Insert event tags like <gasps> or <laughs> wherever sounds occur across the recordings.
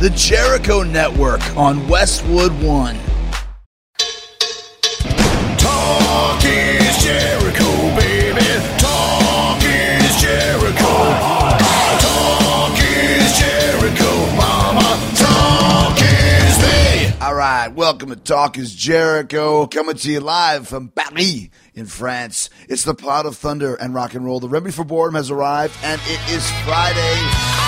the Jericho Network on Westwood One. Talk is Jericho, baby. Talk is Jericho. Talk is Jericho, mama. Talk is me. All right, welcome to Talk is Jericho, coming to you live from Paris in France. It's the pot of thunder and rock and roll. The remedy for boredom has arrived, and it is Friday.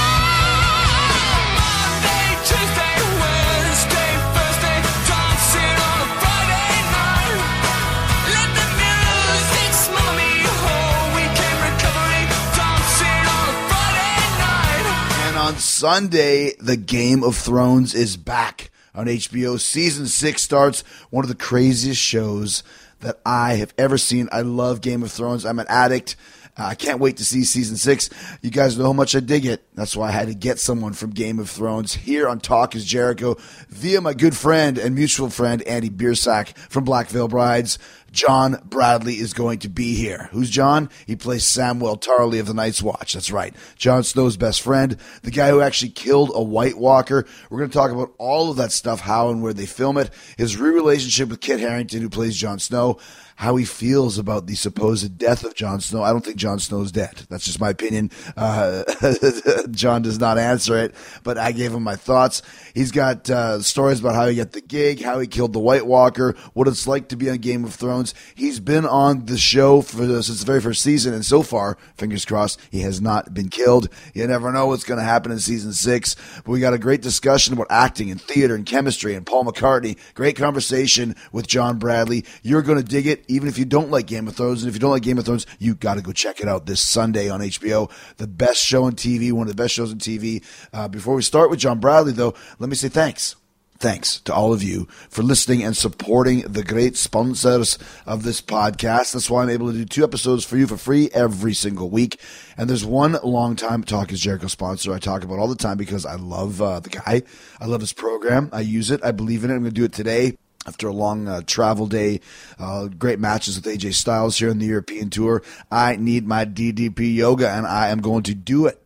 Sunday, the Game of Thrones is back on HBO. Season six starts. One of the craziest shows that I have ever seen. I love Game of Thrones. I'm an addict. Uh, I can't wait to see season six. You guys know how much I dig it. That's why I had to get someone from Game of Thrones here on Talk is Jericho via my good friend and mutual friend Andy Biersack from Black Veil Brides. John Bradley is going to be here. Who's John? He plays Samwell Tarly of the Night's Watch. That's right. Jon Snow's best friend, the guy who actually killed a White Walker. We're going to talk about all of that stuff, how and where they film it, his re relationship with Kit Harington, who plays Jon Snow, how he feels about the supposed death of Jon Snow. I don't think Jon Snow's dead. That's just my opinion. Uh, <laughs> John does not answer it, but I gave him my thoughts. He's got uh, stories about how he got the gig, how he killed the White Walker, what it's like to be on Game of Thrones. He's been on the show for since the very first season, and so far, fingers crossed, he has not been killed. You never know what's going to happen in season six. But we got a great discussion about acting and theater and chemistry and Paul McCartney. Great conversation with John Bradley. You're going to dig it, even if you don't like Game of Thrones. And if you don't like Game of Thrones, you got to go check it out this Sunday on HBO. The best show on TV, one of the best shows on TV. Uh, before we start with John Bradley, though, let me say thanks thanks to all of you for listening and supporting the great sponsors of this podcast. That's why I'm able to do two episodes for you for free every single week. And there's one long time Talk is Jericho sponsor I talk about all the time because I love uh, the guy. I love his program. I use it. I believe in it. I'm going to do it today. After a long uh, travel day, uh, great matches with AJ Styles here in the European Tour. I need my DDP yoga and I am going to do it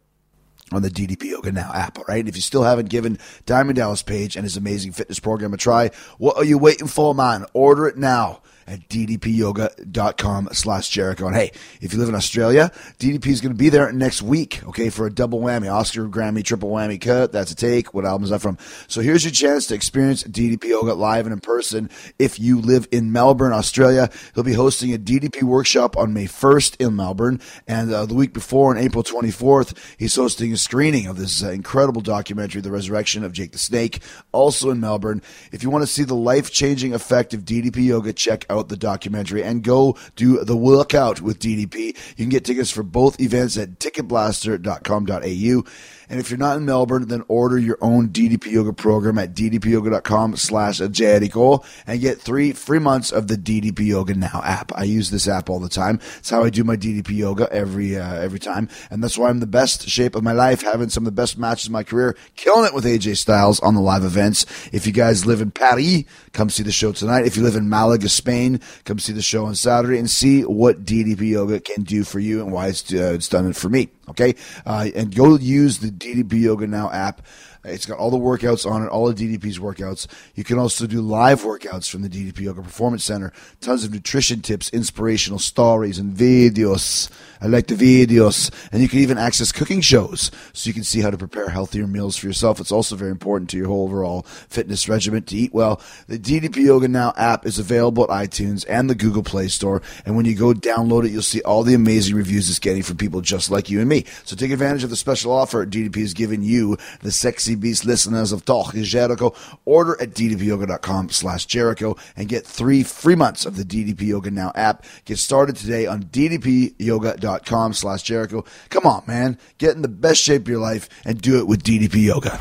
on the DDP Yoga Now app, all right? If you still haven't given Diamond Dallas Page and his amazing fitness program a try, what are you waiting for, man? Order it now at ddpyoga.com slash Jericho. And hey, if you live in Australia, DDP is going to be there next week, okay, for a double whammy, Oscar, Grammy, triple whammy cut. That's a take. What album is that from? So here's your chance to experience DDP Yoga live and in person. If you live in Melbourne, Australia, he'll be hosting a DDP workshop on May 1st in Melbourne. And uh, the week before, on April 24th, he's hosting a screening of this uh, incredible documentary, The Resurrection of Jake the Snake, also in Melbourne. If you want to see the life changing effect of DDP Yoga, check out the documentary and go do the workout with DDP. You can get tickets for both events at ticketblaster.com.au. And if you're not in Melbourne, then order your own DDP Yoga program at ddpyoga.com slash Jericho and get three free months of the DDP Yoga Now app. I use this app all the time. It's how I do my DDP Yoga every uh, every time. And that's why I'm the best shape of my life, having some of the best matches of my career, killing it with AJ Styles on the live events. If you guys live in Paris, come see the show tonight. If you live in Malaga, Spain, come see the show on Saturday and see what DDP Yoga can do for you and why it's, uh, it's done it for me. Okay, uh, and go use the DDP Yoga Now app. It's got all the workouts on it, all of DDP's workouts. You can also do live workouts from the DDP Yoga Performance Center. Tons of nutrition tips, inspirational stories, and videos. I like the videos. And you can even access cooking shows so you can see how to prepare healthier meals for yourself. It's also very important to your whole overall fitness regimen to eat well. The DDP Yoga Now app is available at iTunes and the Google Play Store. And when you go download it, you'll see all the amazing reviews it's getting from people just like you and me. So take advantage of the special offer DDP is giving you, the Sexy Beast listeners of Talk Jericho. Order at ddpyoga.com slash Jericho and get three free months of the DDP Yoga Now app. Get started today on ddpyoga.com slash Jericho. Come on, man. Get in the best shape of your life and do it with DDP Yoga.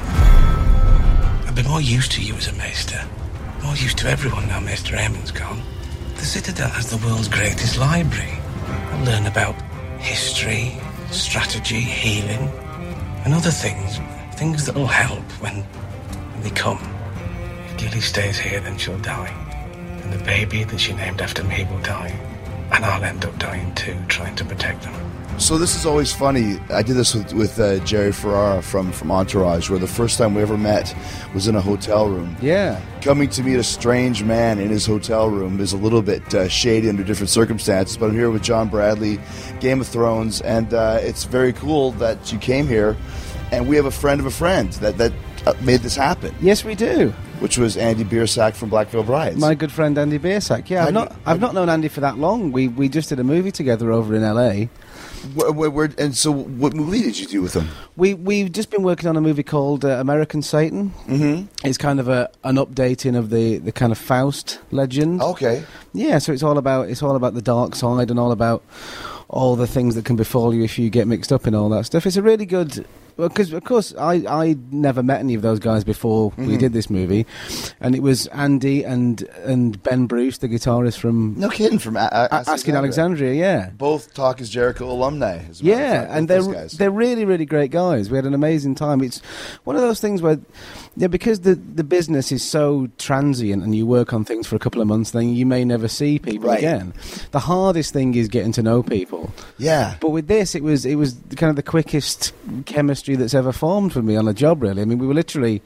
I've been more used to you as a maester. More used to everyone now Maester Aemon's gone. The Citadel has the world's greatest library. I'll learn about history, strategy, healing, and other things. Things that'll help when, when they come. If Gilly stays here, then she'll die. And the baby that she named after me will die. And I'll end up dying too, trying to protect them. So this is always funny. I did this with, with uh, Jerry Ferrara from, from Entourage, where the first time we ever met was in a hotel room. Yeah. Coming to meet a strange man in his hotel room is a little bit uh, shady under different circumstances, but I'm here with John Bradley, Game of Thrones, and uh, it's very cool that you came here. And we have a friend of a friend that, that uh, made this happen, Yes, we do. Which was Andy Biersack from Black Veil Brides. My good friend Andy Biersack. Yeah, I've not you- I've not known Andy for that long. We we just did a movie together over in LA. Where, where, where- and so, what movie did you do with him? We we've just been working on a movie called uh, American Satan. Mm-hmm. It's kind of a an updating of the, the kind of Faust legend. Okay. Yeah, so it's all about it's all about the dark side and all about all the things that can befall you if you get mixed up in all that stuff. It's a really good because of course I I never met any of those guys before we mm-hmm. did this movie, and it was Andy and and Ben Bruce, the guitarist from No kidding, from a- a- Asking Alexandria. Yeah. Both Talk is Jericho alumni. Yeah, and they're they're really really great guys. We had an amazing time. It's one of those things where, yeah, because the the business is so transient, and you work on things for a couple of months, then you may never see people Right. again. The hardest thing is getting to know people. yeah. But with this, it was it was kind of the quickest chemistry that's ever formed for me on a job. Really, I mean, we were literally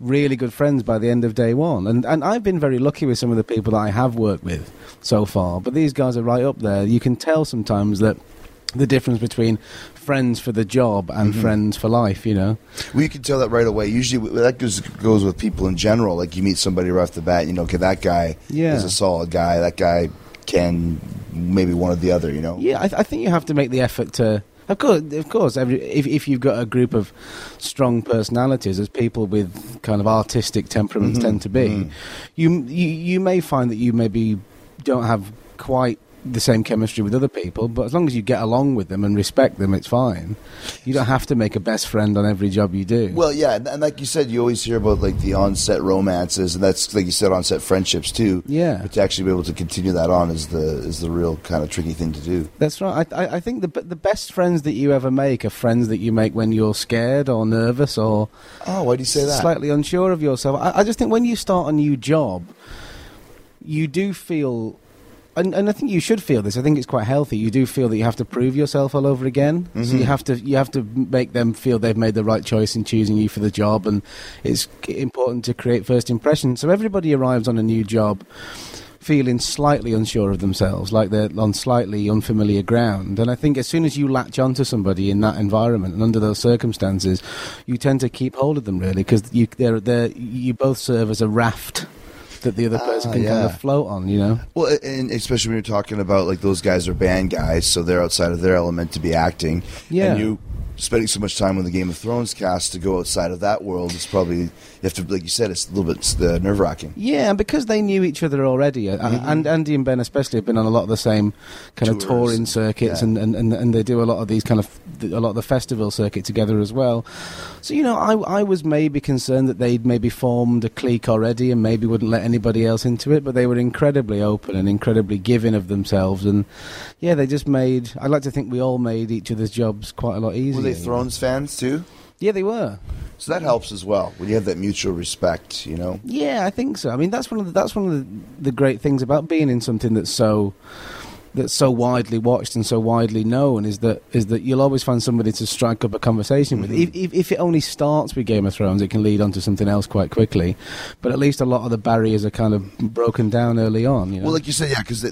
really good friends by the end of day one, and and I've been very lucky with some of the people that I have worked with so far. But these guys are right up there. You can tell sometimes that the difference between friends for the job and Mm-hmm. friends for life. You know, Well, you can tell that right away. Usually, that goes goes with people in general. Like you meet somebody right off the bat, you know, okay, that guy Yeah. is a solid guy. That guy can maybe one or the other. You know. Yeah, I, th- I think you have to make the effort to. Of course, of course. Every, if if you've got a group of strong personalities, as people with kind of artistic temperaments mm-hmm. tend to be, mm-hmm. you, you you may find that you maybe don't have quite the same chemistry with other people, but as long as you get along with them and respect them, it's fine. You don't have to make a best friend on every job you do. Well, yeah, and, and like you said, you always hear about like the on-set romances, and that's like you said, on-set friendships too. Yeah. But to actually be able to continue that on is the is the real kind of tricky thing to do. That's right. I, I, I think the the best friends that you ever make are friends that you make when you're scared or nervous or Oh, why do you say that? slightly unsure of yourself. I, I just think when you start a new job, you do feel, and, and I think you should feel this. I think it's quite healthy. You do feel that you have to prove yourself all over again. So Mm-hmm. you have to you have to make them feel they've made the right choice in choosing you for the job, and it's important to create first impression. So everybody arrives on a new job. Feeling slightly unsure of themselves, like they're on slightly unfamiliar ground. And I think as soon as you latch onto somebody in that environment and under those circumstances, you tend to keep hold of them really because you they're, they're, you both serve as a raft that the other person Ah, can kind of float on. You know. Well, and especially when you're talking about like those guys are band guys, so they're outside of their element to be acting. Yeah. And you spending so much time on the Game of Thrones cast to go outside of that world is probably you have to, like you said, it's a little bit uh, nerve wracking. Yeah, and because they knew each other already, uh, and Andy and Ben especially have been on a lot of the same kind of Mm-hmm. Touring circuits, Yeah. and, and, and, and they do a lot of these kind of a lot of the festival circuit together as well. So you know, I I was maybe concerned that they'd maybe formed a clique already, and maybe wouldn't let anybody else into it, but they were incredibly open and incredibly giving of themselves, and yeah, they just made. I like to think we all made each other's jobs quite a lot easier. Were they. Thrones fans too? Yeah, they were. So that helps as well when you have that mutual respect. You know. Yeah, I think so. I mean, that's one of the, that's one of the, the great things about being in something that's so that's so widely watched and so widely known is that is that you'll always find somebody to strike up a conversation with. Mm-hmm. If, if, if it only starts with Game of Thrones, it can lead on to something else quite quickly. But at least a lot of the barriers are kind of broken down early on. You know? Well, like you said, yeah, because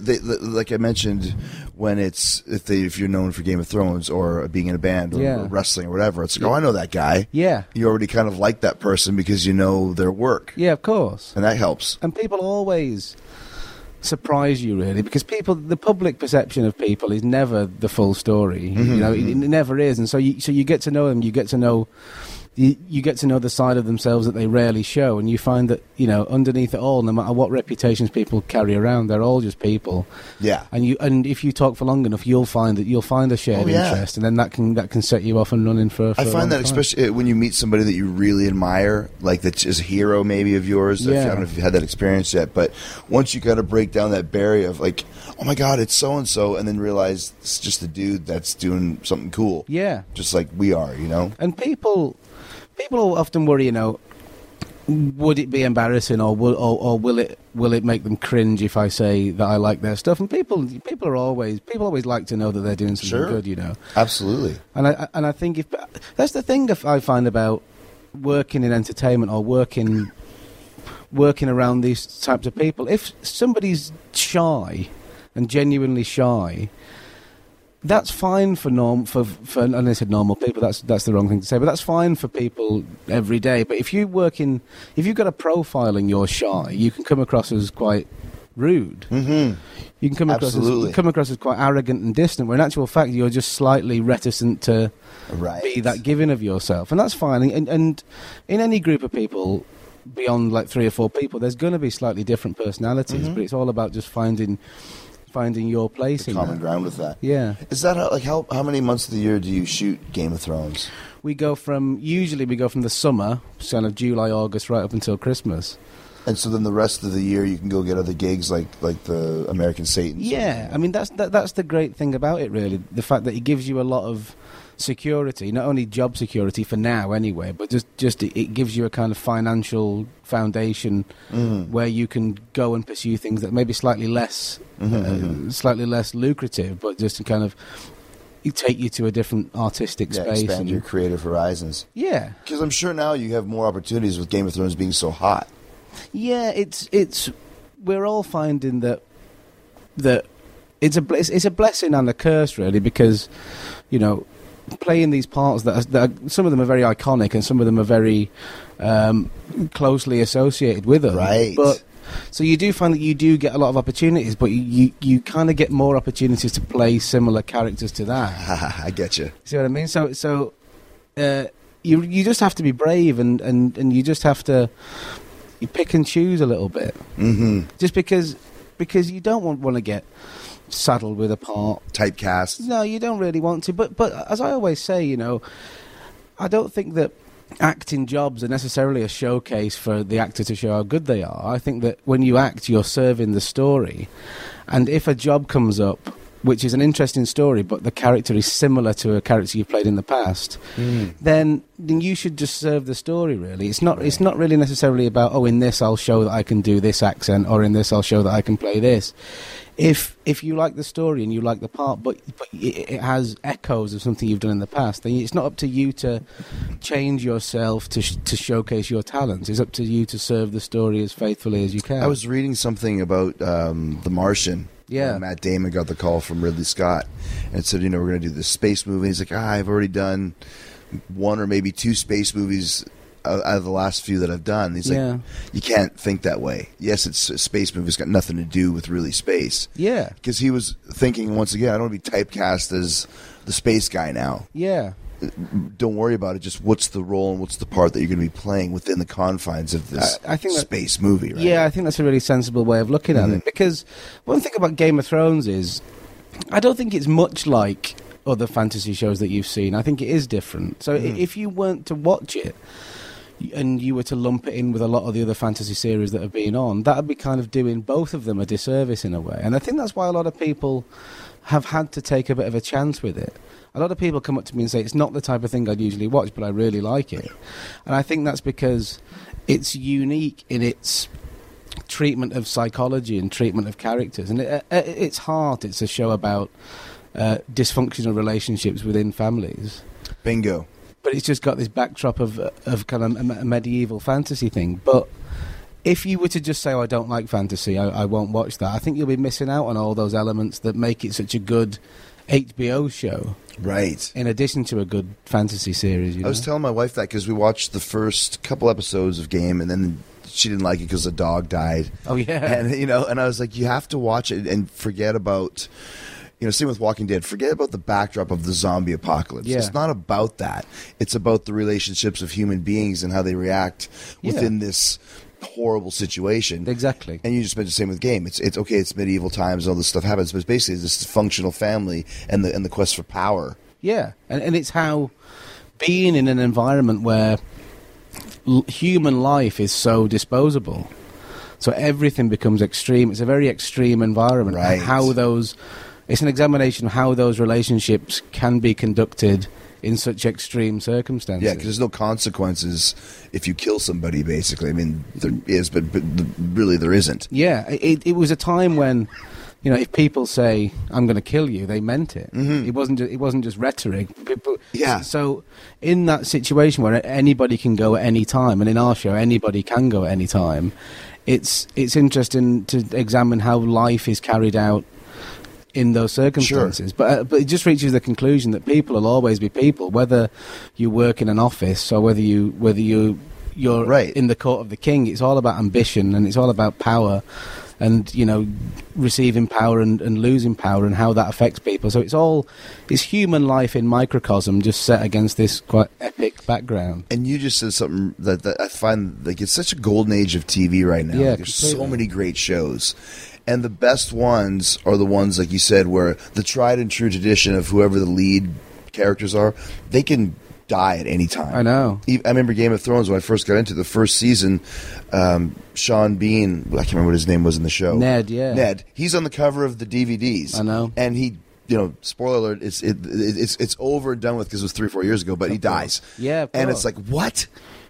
like I mentioned, when it's if they if you're known for Game of Thrones or being in a band or, Yeah. or wrestling or whatever, it's like, oh, I know that guy. yeah, You already kind of like that person because you know their work, yeah, of course. and that helps. and people always surprise you really because people the public perception of people is never the full story. Mm-hmm, you know it, mm-hmm. it never is. And so you so you get to know them you get to know you, you get to know the side of themselves that they rarely show and you find that you know underneath it all no matter what reputations people carry around they're all just people Yeah. and you and if you talk for long enough you'll find that you'll find a shared Oh, yeah. interest and then that can that can set you off and running for, for I find that time. especially uh, when you meet somebody that you really admire, like that is a hero maybe of yours. Yeah. I don't know if you've had that experience yet, but once you kind of break down that barrier of like, oh my god, it's so and so, and then realize it's just a dude that's doing something cool, yeah just like we are, you know. And people, people often worry, you know, would it be embarrassing, or will or, or will it will it make them cringe if I say that I like their stuff? And people people are always people always like to know that they're doing something Sure. good, you know. Absolutely. And I and I think if that's the thing that I find about working in entertainment or working working around these types of people. If somebody's shy and genuinely shy, that's fine for norm for for and I said normal people. That's that's the wrong thing to say, but that's fine for people every day. But if you work in if you've got a profile and you're shy, you can come across as quite rude. Mm-hmm. You can come across as, Absolutely. you come across as quite arrogant and distant. Where in actual fact, you're just slightly reticent to Right. be that giving of yourself, and that's fine. And, and in any group of people, beyond like three or four people, there's going to be slightly different personalities. Mm-hmm. But it's all about just finding finding your place in Common that. ground with that. Yeah, Is that how, like how how many months of the year do you shoot Game of Thrones? we go from usually we go from the summer, kind of July, August, right up until Christmas. And so then the rest of the year you can go get other gigs like like the American Satan. Yeah, I mean that's that, that's the great thing about it, really. The fact that it gives you a lot of security, not only job security for now, anyway, but just just it, gives you a kind of financial foundation Mm. where you can go and pursue things that may be slightly less, Mm-hmm, uh, slightly less lucrative, but just to kind of take you to a different artistic Yeah, space. expand and- your creative horizons. yeah, Because I'm sure now you have more opportunities with Game of Thrones being so hot. Yeah, it's it's we're all finding that that it's a it's a blessing and a curse really because you know playing these parts that, are, that are, some of them are very iconic and some of them are very um, closely associated with them. Right. But so you do find that you do get a lot of opportunities, but you you, you kind of get more opportunities to play similar characters to that. <laughs> I get you. See what I mean? So so uh, you you just have to be brave and, and, and you just have to you pick and choose a little bit. Mm-hmm. Just because because you don't want want to get saddled with a part. Typecast. No, you don't really want to. But but as I always say, you know, I don't think that acting jobs are necessarily a showcase for the actor to show how good they are. I think that when you act, you're serving the story, and if a job comes up. Which is an interesting story, but the character is similar to a character you've played in the past. Then, then you should just serve the story. Really, it's not. It's not really necessarily about oh, in this I'll show that I can do this accent, or in this I'll show that I can play this if if you like the story and you like the part, but but it, it has echoes of something you've done in the past, then it's not up to you to change yourself to sh- to showcase your talents. It's up to you to serve the story as faithfully as you can. I was reading something about um, The Martian. Yeah. Matt Damon got the call from Ridley Scott and said, you know, we're going to do this space movie. He's like, ah, I've already done one or maybe two space movies out out of the last few that I've done. He's Yeah. like, you can't think that way. Yes, it's a space movie. It's got nothing to do with really space. yeah, Because he was thinking, once again, I don't want to be typecast as the space guy now. yeah, Don't worry about it. Just what's the role and what's the part that you're going to be playing within the confines of this I- I think that- space movie, right? yeah. I think that's a really sensible way of looking at it mm-hmm. because one thing about Game of Thrones is I don't think it's much like other fantasy shows that you've seen. I think it is different. So i mm. if you weren't to watch it and you were to lump it in with a lot of the other fantasy series that have been on, that would be kind of doing both of them a disservice in a way. And I think that's why a lot of people have had to take a bit of a chance with it. A lot of people come up to me and say it's not the type of thing I'd usually watch, but I really like it. And I think that's because it's unique in its treatment of psychology and treatment of characters. And it, at its heart, it's a show about uh, dysfunctional relationships within families. Bingo. But it's just got this backdrop of of kind of a medieval fantasy thing. But if you were to just say, oh, "I don't like fantasy," I, I won't watch that. I think you'll be missing out on all those elements that make it such a good HBO show. Right. In addition to a good fantasy series, you know? I was telling my wife that because we watched the first couple episodes of Game, and then she didn't like it because the dog died. oh yeah, <laughs> And you know, and I was like, you have to watch it and forget about, you know, same with Walking Dead. Forget about the backdrop of the zombie apocalypse. Yeah. It's not about that. It's about the relationships of human beings and how they react Yeah. within this horrible situation. exactly. And you just mentioned the same with game. It's it's okay. It's medieval times. And all this stuff happens, but it's basically this functional family and the and the quest for power. Yeah, and, and it's how being in an environment where l- human life is so disposable, so everything becomes extreme. It's a very extreme environment. Right. How those, it's an examination of how those relationships can be conducted in such extreme circumstances. Yeah, because there's no consequences if you kill somebody. Basically, I mean, there is, but, but really there isn't. Yeah, it, it was a time when, you know, if people say "I'm going to kill you," they meant it. Mm-hmm. It wasn't. Ju- it wasn't just rhetoric. People, Yeah. So in that situation where anybody can go at any time, and in our show anybody can go at any time, it's it's interesting to examine how life is carried out in those circumstances. But uh, but it just reaches the conclusion that people will always be people, whether you work in an office or whether you whether you you're Right. in the court of the king. It's all about ambition and it's all about power. And you know, receiving power and, and losing power, and how that affects people. So it's all it's human life in microcosm, just set against this quite epic background. And you just said something that, that I find like it's such a golden age of TV right now. Yeah, There's so many great shows. And the best ones are the ones, like you said, where the tried and true tradition of whoever the lead characters are, they can die at any time. I know. I remember Game of Thrones when I first got into the first season. Um, Sean Bean, I can't remember what his name was in the show. Ned, yeah. Ned. He's on the cover of the DVDs. I know. And he, you know, spoiler alert, it's it, it, it's it's over and done with because it was three four years ago. But he dies. Yeah, and it's like what?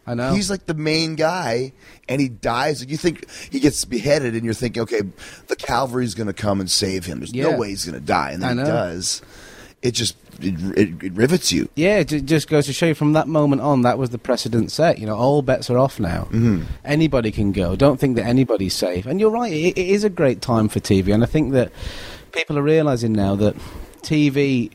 I know. He's like the main guy, and he dies. You think he gets beheaded, and you're thinking, okay, the cavalry's going to come and save him. There's Yeah. no way he's going to die, and then he does. It just it, it, it rivets you. Yeah, it just goes to show you from that moment on, that was the precedent set. You know, all bets are off now. Mm-hmm. Anybody can go. Don't think that anybody's safe. And you're right, it, it is a great time for TV. And I think that people are realizing now that TV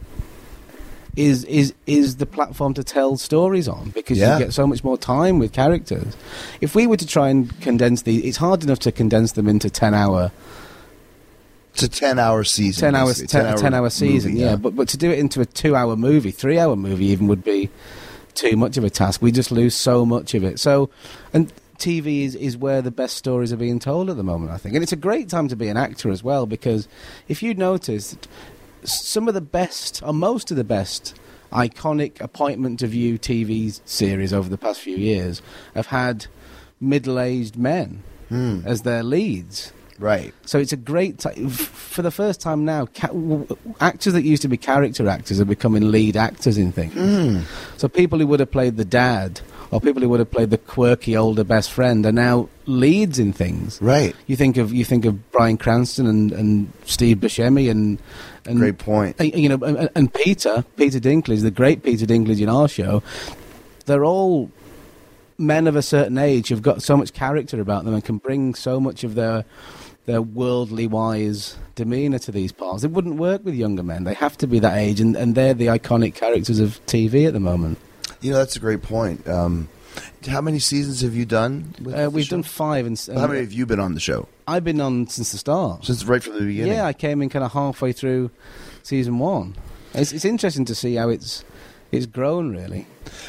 is is is the platform to tell stories on because Yeah. you get so much more time with characters. If we were to try and condense these, it's hard enough to condense them into ten hour It's a ten hour season. ten hours, basically. ten, a ten hour season, movie, yeah. But but to do it into a two hour movie, three hour movie, even would be too much of a task. We just lose so much of it. So, and TV is is where the best stories are being told at the moment, I think, and it's a great time to be an actor as well because if you notice, some of the best, or most of the best. Iconic appointment to view TV series over the past few years have had middle-aged men hmm. as their leads. right. So it's a great time. For the first time now, ca- w- actors that used to be character actors are becoming lead actors in things. Hmm. So people who would have played the dad or people who would have played the quirky older best friend are now leads in things. Right. You think of you think of Bryan Cranston and, and Steve Buscemi and, and Great point. and, you know, and, and Peter, Peter Dinklage, the great Peter Dinklage in our show, they're all men of a certain age who've got so much character about them and can bring so much of their their worldly wise demeanour to these parts. It wouldn't work with younger men. They have to be that age, and, and they're the iconic characters of TV at the moment. You know, that's a great point. Um, how many seasons have you done? with Uh, we've done five, and, s- How many have you been on the show I've been on since the start. since right from the beginning? Yeah, I came in kind of halfway through season one. It's, it's interesting to see how it's it's grown really.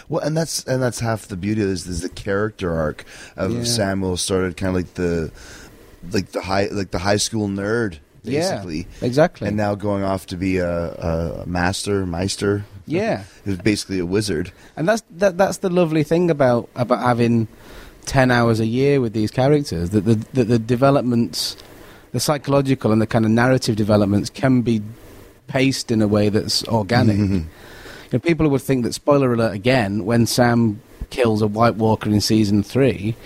Well, and that's and that's half the beauty of this is the character arc of Yeah. Samwell started kind of like the like the high like the high school nerd basically, yeah, exactly. and now going off to be a, a master maester. Yeah. <laughs> he was basically a wizard. And that's that, that's the lovely thing about about having ten hours a year with these characters that the that the developments, the psychological and the kind of narrative developments can be paced in a way that's organic. Mm-hmm. You know, people would think that spoiler alert again when Sam kills a White Walker in season three.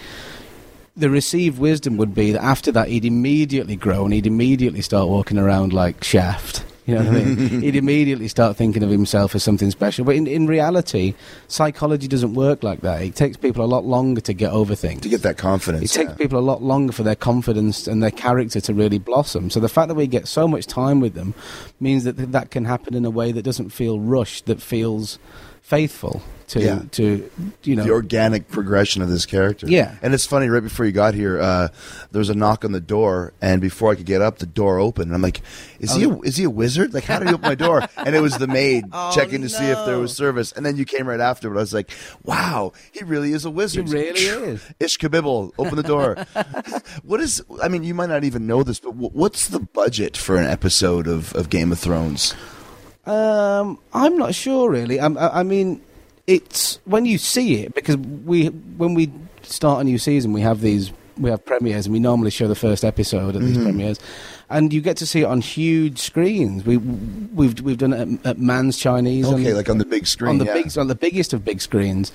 The received wisdom would be that after that he'd immediately grow and he'd immediately start walking around like Shaft. You know what I mean? <laughs> he'd immediately start thinking of himself as something special. But in, in reality, psychology doesn't work like that. It takes people a lot longer to get over things. To get that confidence, It takes yeah. people a lot longer for their confidence and their character to really blossom. So the fact that we get so much time with them means that th- that can happen in a way that doesn't feel rushed, that feels faithful to Yeah. to you know the organic progression of this character. Yeah. and it's funny. Right before you got here, uh, there was a knock on the door, and before I could get up, the door opened. And I'm like, "Is he? Oh. A, is he a wizard? Like, how did he open my door?" <laughs> And it was the maid Oh, checking to see if there was service. And then you came right after, but I was like, "Wow, he really is a wizard. He really is. Ish kabibble, open the door. <laughs> what is? I mean, you might not even know this, but what's the budget for an episode of, of Game of Thrones? Um, I'm not sure really. Um, I, I mean, it's when you see it because we when we start a new season, we have these we have premieres, and we normally show the first episode at Mm-hmm. these premieres, and you get to see it on huge screens. We we've we've done it at, at Mann's Chinese. Okay, and- like on the big screen. on the yeah. big, on the biggest of big screens,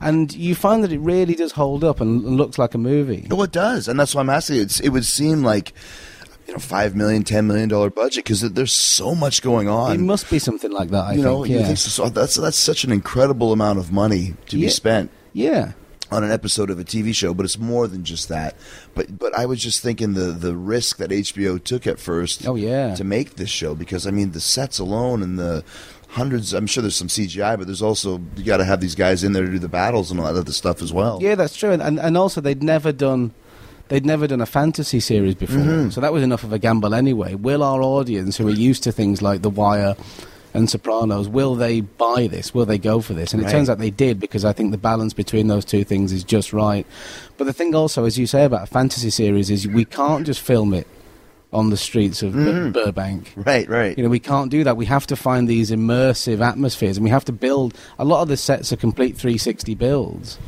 and you find that it really does hold up and, and looks like a movie. oh it does, and that's why I'm asking. It's, it would seem like you know five million, ten million dollar budget because there's so much going on. It must be something like that. I you know, think. you think so, so that's that's such an incredible amount of money to be spent yeah. on an episode of a TV show, but it's more than just that. But but I was just thinking the the risk that HBO took at first. Oh, yeah. to make this show because I mean the sets alone and the hundreds. I'm sure there's some CGI, but there's also you got to have these guys in there to do the battles and all that other stuff as well. Yeah, that's true, and, and also they'd never done. They'd never done a fantasy series before, Mm-hmm. so that was enough of a gamble anyway. Will our audience, who are used to things like The Wire and Sopranos, will they buy this? Will they go for this? And it turns out they did because I think the balance between those two things is just right. But the thing also, as you say about a fantasy series, is we can't just film it on the streets of Mm-hmm. Burbank. Right, right. You know, we can't do that. We have to find these immersive atmospheres, and we have to build. A lot of the sets are complete 360 builds,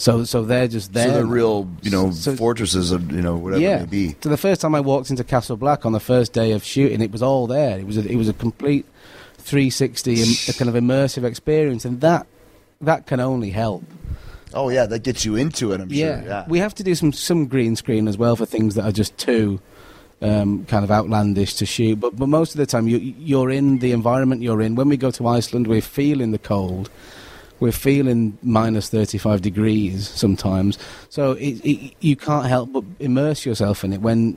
so so they're just there. so they're real, you know, So- fortresses of you know whatever yeah. it may be. So the first time I walked into Castle Black on the first day of shooting, it was all there. It was a, it was a complete 360 a kind of immersive experience, and that that can only help. Oh yeah, that gets you into it. I'm yeah. sure. Yeah, we have to do some some green screen as well for things that are just too. Um, kind of outlandish to shoot, but but most of the time you you're in the environment you're in. When we go to Iceland, we're feeling the cold, we're feeling minus thirty five degrees sometimes. So it, it, you can't help but immerse yourself in it when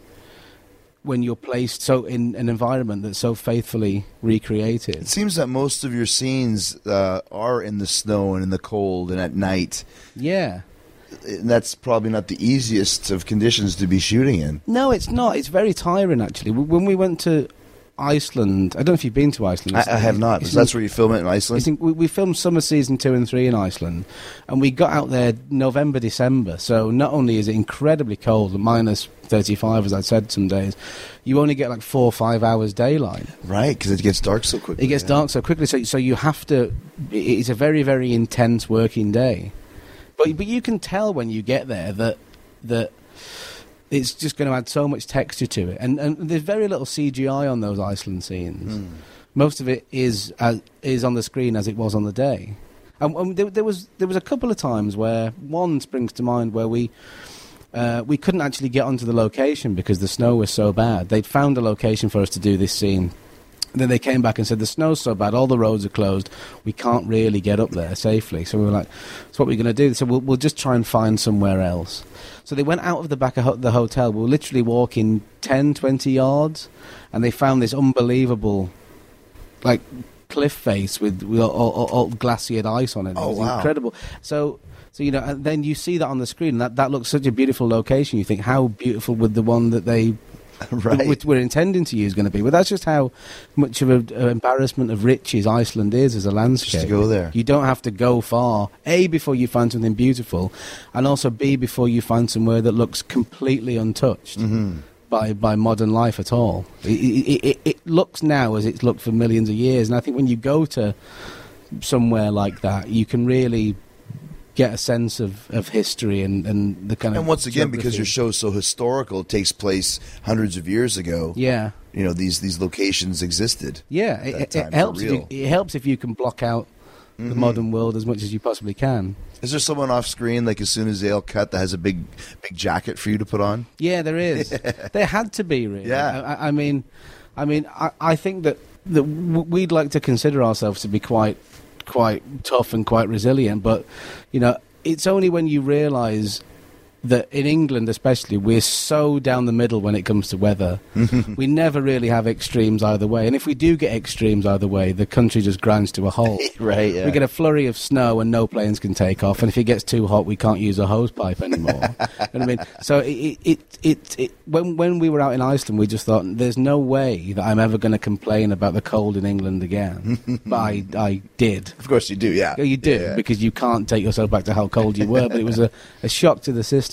when you're placed so in an environment that's so faithfully recreated. It seems that most of your scenes uh, are in the snow and in the cold and at night. Yeah. And that's probably not the easiest of conditions to be shooting in. No, it's not. It's very tiring, actually. When we went to Iceland, I don't know if you've been to Iceland. I, I have not. So that's where you film it in I Iceland. think we, we filmed summer season two and three in Iceland, and we got out there November, December. So not only is it incredibly cold, minus 35, as I said some days, you only get like four or five hours daylight. right, because it gets dark so quickly. It gets yeah. dark so quickly, so so you have to. It's a very very intense working day, but but you can tell when you get there that that it's just going to add so much texture to it, and and there's very little CGI on those Iceland scenes. Hmm. Most of it is as, is on the screen as it was on the day, and, and there, there was there was a couple of times where one springs to mind where we. Uh, we couldn't actually get onto the location because the snow was so bad. They'd found a location for us to do this scene, then they came back and said the snow's so bad, all the roads are closed, we can't really get up there safely. So we were like, "So what are we going to do?" So we'll, we'll just try and find somewhere else. So they went out of the back of ho- the hotel. We were literally walking 10, 20 yards, and they found this unbelievable, like cliff face with, with all, all, all glaciered ice on it. It Oh, was wow. incredible. So. So you know, and then you see that on the screen. That that looks such a beautiful location. You think, how beautiful would the one that they <laughs> Right. which we're intending to use going to be. But that's just how much of an embarrassment of riches Iceland is as a landscape. Just to go there. You don't have to go far. A, before you find something beautiful, and also B, before you find somewhere that looks completely untouched. Mm-hmm. By, by modern life at all. It, it, it, it looks now as it's looked for millions of years. And I think when you go to somewhere like that, you can really get a sense of, of history and, and the kind of. And once again, because your show is so historical, it takes place hundreds of years ago. Yeah. You know, these these locations existed. Yeah, it, it, helps. If you, real. Mm-hmm. it helps if you can block out the modern world as much as you possibly can. Is there someone off screen, like as soon as they'll cut, that has a big big jacket for you to put on? Yeah, there is. <laughs> there had to be, really. Yeah. I, I mean, I mean, I, I think that that we'd like to consider ourselves to be quite quite tough and quite resilient, but you know, it's only when you realise that in England, especially, we're so down the middle when it comes to weather. <laughs> we never really have extremes either way, and if we do get extremes either way, the country just grinds to a halt. <laughs> Right, yeah. We get a flurry of snow and no planes can take off, and if it gets too hot, we can't use a hose pipe anymore. <laughs> you know I mean? So it, it, it, it, when when we were out in Iceland, we just thought there's no way that I'm ever going to complain about the cold in England again. but I, I did. Of course you do, yeah. Yeah, You do Yeah. because you can't take yourself back to how cold you were. But it was a, a shock to the system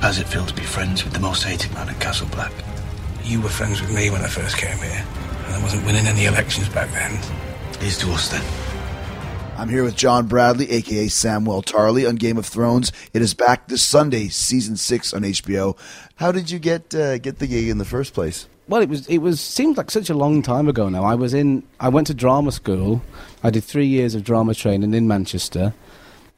How's it feel to be friends with the most hated man at Castle Black? You were friends with me when I first came here, and I wasn't winning any elections back then. Here's to us then. I'm here with John Bradley, aka Samwell Tarly, on Game of Thrones. It is back this Sunday, season six on HBO. How did you get uh, get the gig in the first place? Well, it was it was seems like such a long time ago now. I was in I went to drama school. I did three years of drama training in Manchester,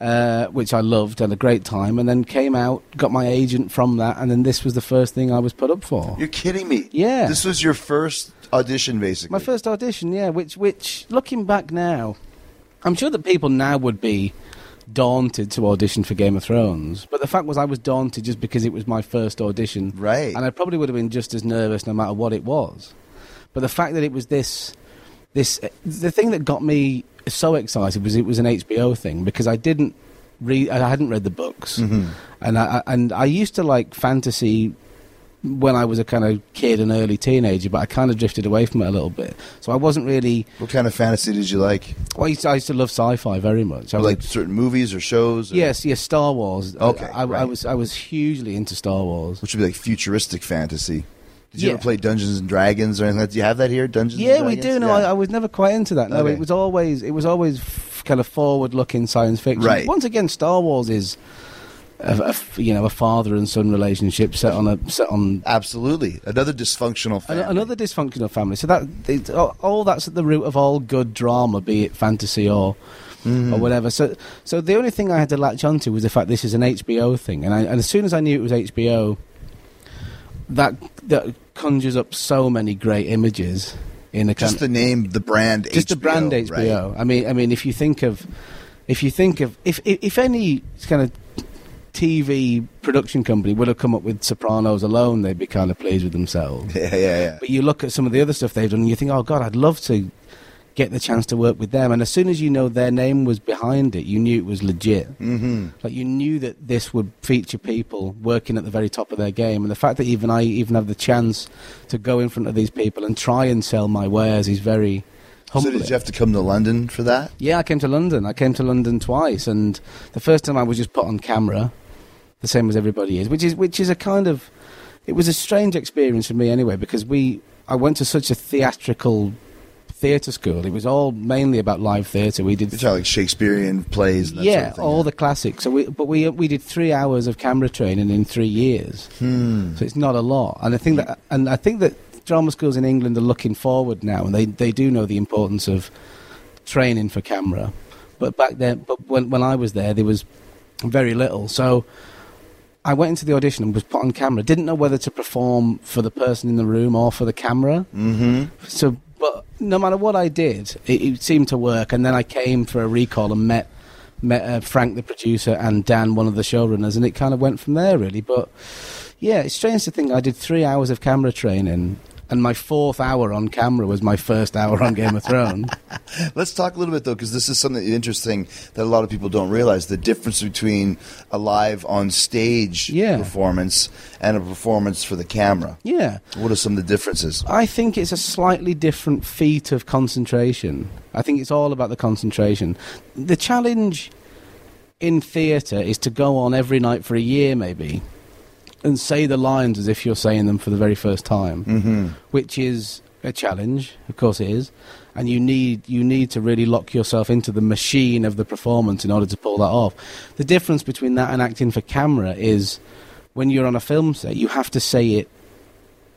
uh, which I loved, had a great time, and then came out, got my agent from that, and then this was the first thing I was put up for. You're kidding me. Yeah. This was your first audition, basically. My first audition, yeah. Which which looking back now, I'm sure that people now would be daunted to audition for Game of Thrones. But the fact was, I was daunted just because it was my first audition, Right. And I probably would have been just as nervous no matter what it was. But the fact that it was this, this, the thing that got me so excited was it was an HBO thing because I didn't read, I hadn't read the books, Mm-hmm. and I and I used to like fantasy when I was a kind of kid and early teenager, but I kind of drifted away from it a little bit. So I wasn't really. What kind of fantasy did you like? Well, I used to, I used to love sci-fi very much. I like certain movies or shows? or- Yes, yes, Star Wars. Okay, I, I, I was I was hugely into Star Wars. Which would be like futuristic fantasy. Did you Yeah. ever play Dungeons and Dragons or anything? like that? Do you have that here? Dungeons. Yeah, we do. No, I, I was never quite into that. No, Okay. it was always it was always f- kind of forward-looking science fiction. Right. Once again, Star Wars is. A, a you know, a father and son relationship set on a set on Absolutely, another dysfunctional family. another dysfunctional family. So that it, all, all that's at the root of all good drama, be it fantasy or Mm-hmm. or whatever. So so the only thing I had to latch onto was the fact this is an HBO thing, and I, and as soon as I knew it was HBO, that that conjures up so many great images in a kind Just the name, the brand. just the HBO, brand right? HBO. I mean, I mean, if you think of, if you think of, if if, if any kind of TV production company would have come up with Sopranos alone, they'd be kind of pleased with themselves. <laughs> Yeah, yeah, yeah. But you look at some of the other stuff they've done, and you think, oh God, I'd love to get the chance to work with them. And as soon as you know their name was behind it, you knew it was legit. Mm-hmm. Like you knew that this would feature people working at the very top of their game. And the fact that even I even have the chance to go in front of these people and try and sell my wares is very So humbling. did you have to come to London for that? Yeah, I came to London. I came to London twice, and the first time I was just put on camera, the same as everybody is, which is which is a kind of, it was a strange experience for me anyway because we I went to such a theatrical theatre school. It was all mainly about live theatre. We did You're like Shakespearean plays. And that yeah, sort of thing, all the classics. So we, but we we did three hours of camera training in three years. Hmm. So it's not a lot. And I think that and I think that drama schools in England are looking forward now, and they they do know the importance of training for camera. But back then, but when when I was there, there was very little. So. I went into the audition and was put on camera. Didn't know whether to perform for the person in the room or for the camera. Mm-hmm. So, no matter what I did, it, it seemed to work. And then I came for a recall and met met uh, Frank, the producer, and Dan, one of the showrunners, and it kind of went from there, really. But yeah, it's strange to think I did three hours of camera training, and my fourth hour on camera was my first hour on Game of Thrones. <laughs> Let's talk a little bit though, because this is something interesting that a lot of people don't realize: the difference between a live on stage Yeah. performance and a performance for the camera. Yeah. What are some of the differences? I think it's a slightly different feat of concentration. I think it's all about the concentration. The challenge in theatre is to go on every night for a year, maybe, and say the lines as if you're saying them for the very first time, mm-hmm. which is a challenge. Of course, it is, and you need you need to really lock yourself into the machine of the performance in order to pull that off. The difference between that and acting for camera is when you're on a film set, you have to say it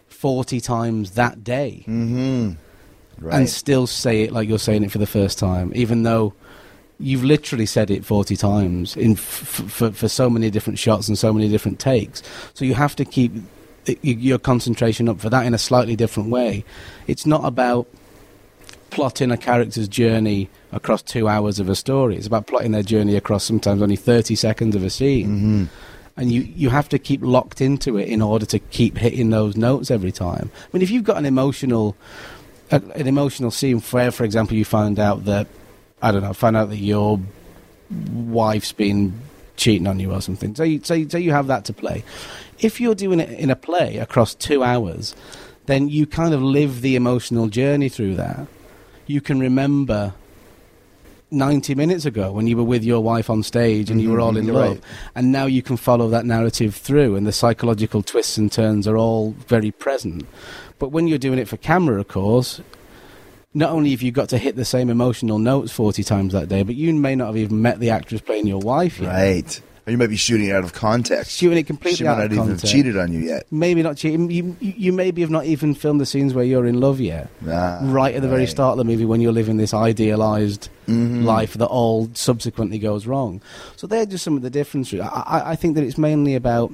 40 times that day Right. and still say it like you're saying it for the first time, even though you've literally said it 40 times in f- f- for, for so many different shots and so many different takes. So you have to keep your concentration up for that in a slightly different way. It's not about plotting a character's journey across two hours of a story. It's about plotting their journey across sometimes only 30 seconds of a scene. Mm-hmm. And you, you have to keep locked into it in order to keep hitting those notes every time. I mean, if you've got an emotional, an emotional scene where, for example, you find out that, I don't know, find out that your wife's been cheating on you or something. So you, so, you- so you have that to play. If you're doing it in a play across two hours, then you kind of live the emotional journey through that. You can remember 90 minutes ago when you were with your wife on stage and you were all in Mhm, love. right. And now you can follow that narrative through, and the psychological twists and turns are all very present. But when you're doing it for camera, of course, not only have you got to hit the same emotional notes 40 times that day, but you may not have even met the actress playing your wife yet. Right. Or you might be shooting it out of context. Shooting it completely She might out not of even have cheated on you yet. Maybe not cheating. You, you, maybe have not even filmed the scenes where you're in love yet. Ah, right at the very start of the movie when you're living this idealized Mhm. life that all subsequently goes wrong. So they're just some of the differences. I, I, I think that it's mainly about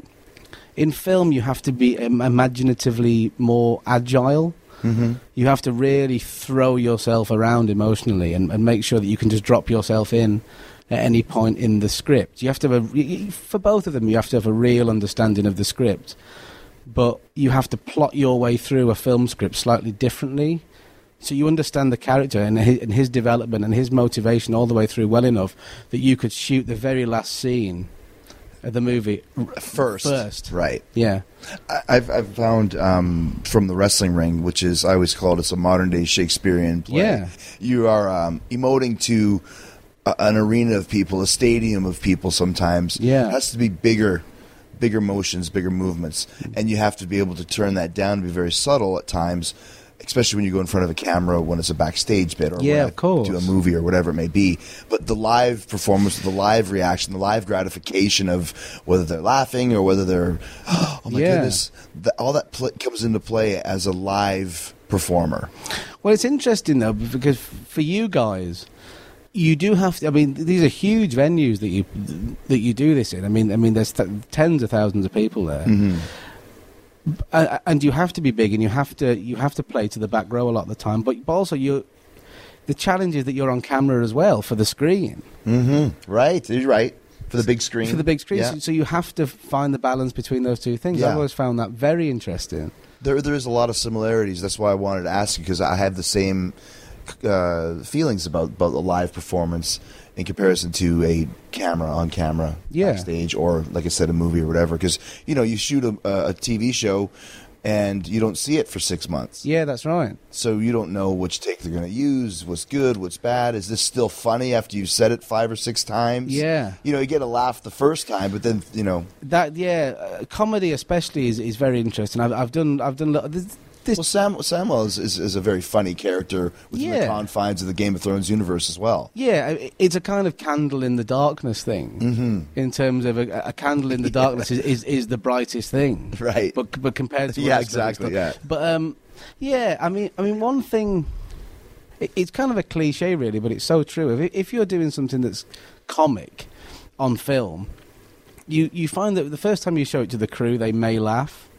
in film you have to be imaginatively more agile. Mm-hmm. You have to really throw yourself around emotionally and, and make sure that you can just drop yourself in at any point in the script. You have to have a, for both of them, you have to have a real understanding of the script, but you have to plot your way through a film script slightly differently. So you understand the character and his, and his development and his motivation all the way through well enough that you could shoot the very last scene of the movie First. First. Right. Yeah, I- I've, I've found um, from the wrestling ring, which is I always call it it's a modern day Shakespearean play. Yeah. you are um, emoting to a, an arena of people, a stadium of people. Sometimes, Yeah. it has to be bigger, bigger motions, bigger movements, and you have to be able to turn that down to be very subtle at times. Especially when you go in front of a camera when it's a backstage bit or Yeah, of course. to a movie or whatever it may be. But the live performance, the live reaction, the live gratification of whether they're laughing or whether they're, <gasps> oh my Yeah. goodness, the, all that pl- comes into play as a live performer. Well, it's interesting though because for you guys, you do have to. I mean, these are huge venues that you that you do this in. I mean, I mean, there's th- tens of thousands of people there, mm-hmm. A- and you have to be big, and you have to you have to play to the back row a lot of the time. But, but also, you the challenge is that you're on camera as well for the screen, Mm-hmm. Right, you're right. For the big screen. for the big screen. Yeah. So, so you have to find the balance between those two things. Yeah. I've always found that very interesting. There, there is a lot of similarities. That's why I wanted to ask you because I have the same uh, feelings about about the live performance in comparison to a camera on camera Yeah. backstage or like I said a movie or whatever. Because you know you shoot a, a TV show and you don't see it for six months, Yeah, that's right. so you don't know which take they're going to use, what's good, what's bad. Is this still funny after you've said it five or six times? Yeah. you know you get a laugh the first time, but then you know. That yeah, uh, comedy especially is, is very interesting. I've, I've done I've done this. This Well, Sam, Samwell is, is, is a very funny character within the confines of the Game of Thrones universe as well. Yeah, it's a kind of candle in the darkness thing. Mm-hmm. In terms of a, a candle in the darkness is, is, is the brightest thing, <laughs> Right. But but compared to <laughs> Yeah, exactly, yeah. But um, yeah, I mean, I mean, one thing. It, it's kind of a cliche, really, but it's so true. If if you're doing something that's comic on film, you you find that the first time you show it to the crew, they may laugh.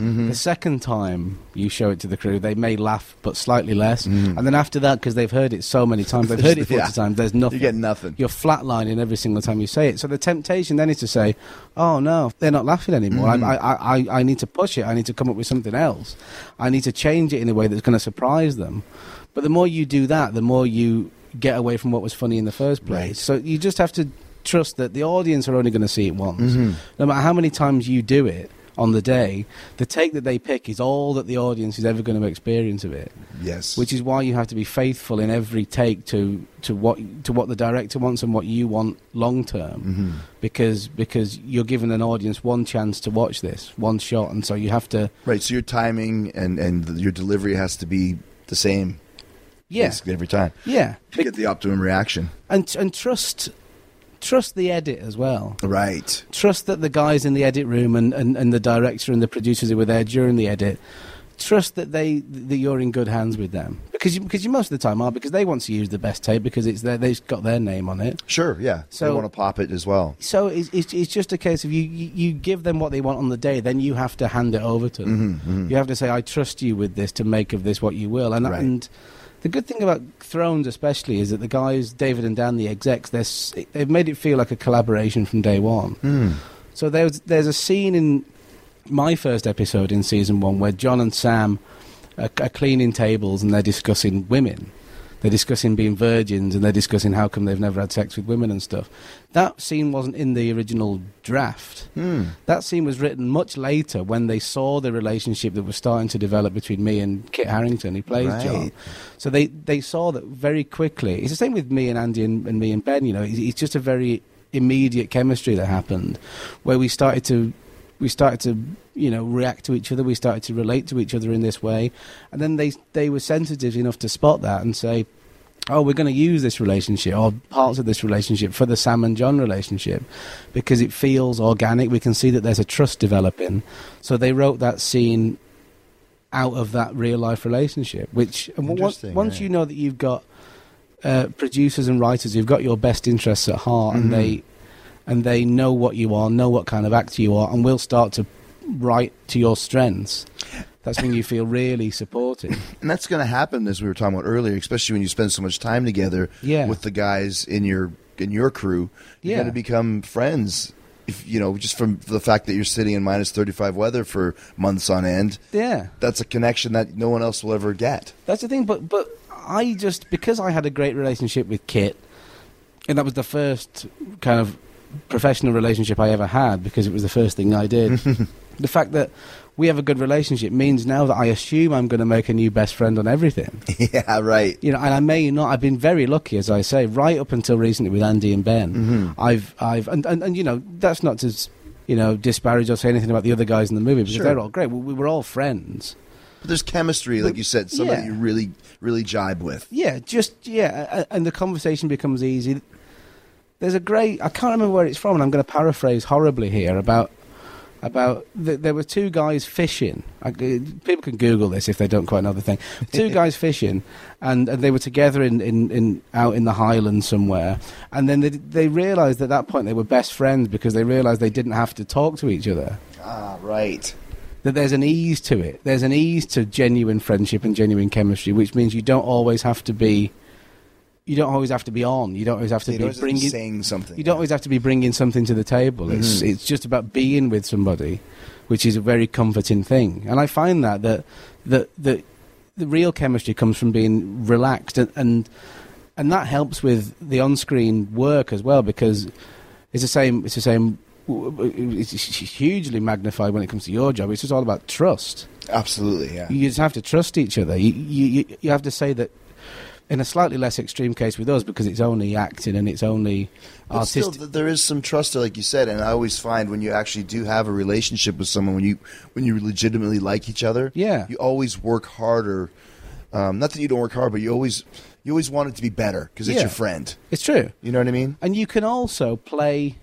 Mm-hmm. The second time you show it to the crew, they may laugh, but slightly less. Mhm. And then after that, because they've heard it so many times, they've heard it <laughs> 40 Yeah. times, there's nothing. You get nothing. You're flatlining every single time you say it. So the temptation then is to say, oh no, they're not laughing anymore. Mhm. I, I, I, I need to push it. I need to come up with something else. I need to change it in a way that's going to surprise them. But the more you do that, the more you get away from what was funny in the first place. Right. So you just have to trust that the audience are only going to see it once. Mhm. No matter how many times you do it on the day, the take that they pick is all that the audience is ever going to experience of it. Yes. Which is why you have to be faithful in every take to, to what to what the director wants and what you want long term, Mhm. because because you're giving an audience one chance to watch this, one shot, and so you have to right. So your timing and, and your delivery has to be the same yeah basically every time yeah to get the optimum reaction. and and trust trust the edit as well. Right. Trust that the guys in the edit room and, and, and the director and the producers who were there during the edit. Trust that they that you're in good hands with them because you, because you most of the time are because they want to use the best tape because it's their, they've got their name on it. Sure. Yeah. So they want to pop it as well. So it's, it's, it's just a case of you, you, give them what they want on the day, then you have to hand it over to them. Mhm, mhm. You have to say, I trust you with this to make of this what you will. And, Right. and the good thing about Thrones, especially, is that the guys, David and Dan, the execs, they're, they've made it feel like a collaboration from day one. Mm. So there's, there's a scene in my first episode in season one where Jon and Sam are, are cleaning tables and they're discussing women. They're discussing being virgins and they're discussing how come they've never had sex with women and stuff. That scene wasn't in the original draft. Hmm. That scene was written much later when they saw the relationship that was starting to develop between me and Kit Harington, who plays Right. Jon. So they, they saw that very quickly. It's the same with me and Andy and, and me and Ben. You know, it's, it's just a very immediate chemistry that happened, where we started to we started to you know react to each other. We started to relate to each other in this way, and then they they were sensitive enough to spot that and say. Oh, we're going to use this relationship or parts of this relationship for the Sam and Jon relationship because it feels organic. We can see that there's a trust developing. So they wrote that scene out of that real life relationship. Which once, yeah. you know that you've got uh, producers and writers who've got your best interests at heart, Mhm. and they and they know what you are, know what kind of actor you are, and will start to write to your strengths. That's when you feel really supported. <laughs> And that's going to happen, as we were talking about earlier, especially when you spend so much time together Yeah. with the guys in your in your crew. You're Yeah. going to become friends. If you know, just from the fact that you're sitting in minus thirty five weather for months on end, Yeah. that's a connection that no one else will ever get. That's the thing, but but I just because I had a great relationship with Kit, and that was the first kind of professional relationship I ever had because it was the first thing I did. <laughs> the fact that we have a good relationship means now that I assume I'm going to make a new best friend on everything. <laughs> yeah, right. You know, and I may not. I've been very lucky, as I say, right up until recently with Andy and Ben. Mm-hmm. I've, I've, and, and, and you know, that's not to, you know, disparage or say anything about the other guys in the movie because Sure. they're all great. We, we were all friends. But there's chemistry, like you said, somebody yeah. you really, really jibe with. Yeah, just yeah, and the conversation becomes easy. There's a great. I can't remember where it's from, and I'm going to paraphrase horribly here about about th- there were two guys fishing. I, people can Google this if they don't quite know the thing. Two <laughs> guys fishing, and, and they were together in, in, in out in the Highlands somewhere. And then they they realised at that point they were best friends because they realised they didn't have to talk to each other. Ah, right. That there's an ease to it. There's an ease to genuine friendship and genuine chemistry, which means you don't always have to be. You don't always have to be on. You don't always have to You be don't to be bringing. saying something. You don't always have to be bringing something to the table. It's Mhm. it's just about being with somebody, which is a very comforting thing. And I find that that that that the real chemistry comes from being relaxed and and, and that helps with the on-screen work as well because it's the same. It's the same. It's hugely magnified when it comes to your job. It's just all about trust. Absolutely, yeah. You just have to trust each other. You, you- you have to say that in a slightly less extreme case with us because it's only acting and it's only But still, artistic. there is some trust there, like you said, and I always find when you actually do have a relationship with someone, when you when you legitimately like each other, Yeah. you always work harder. Um, not that you don't work hard, but you always you always want it to be better because it's Yeah. your friend. It's true. You know what I mean? And you can also play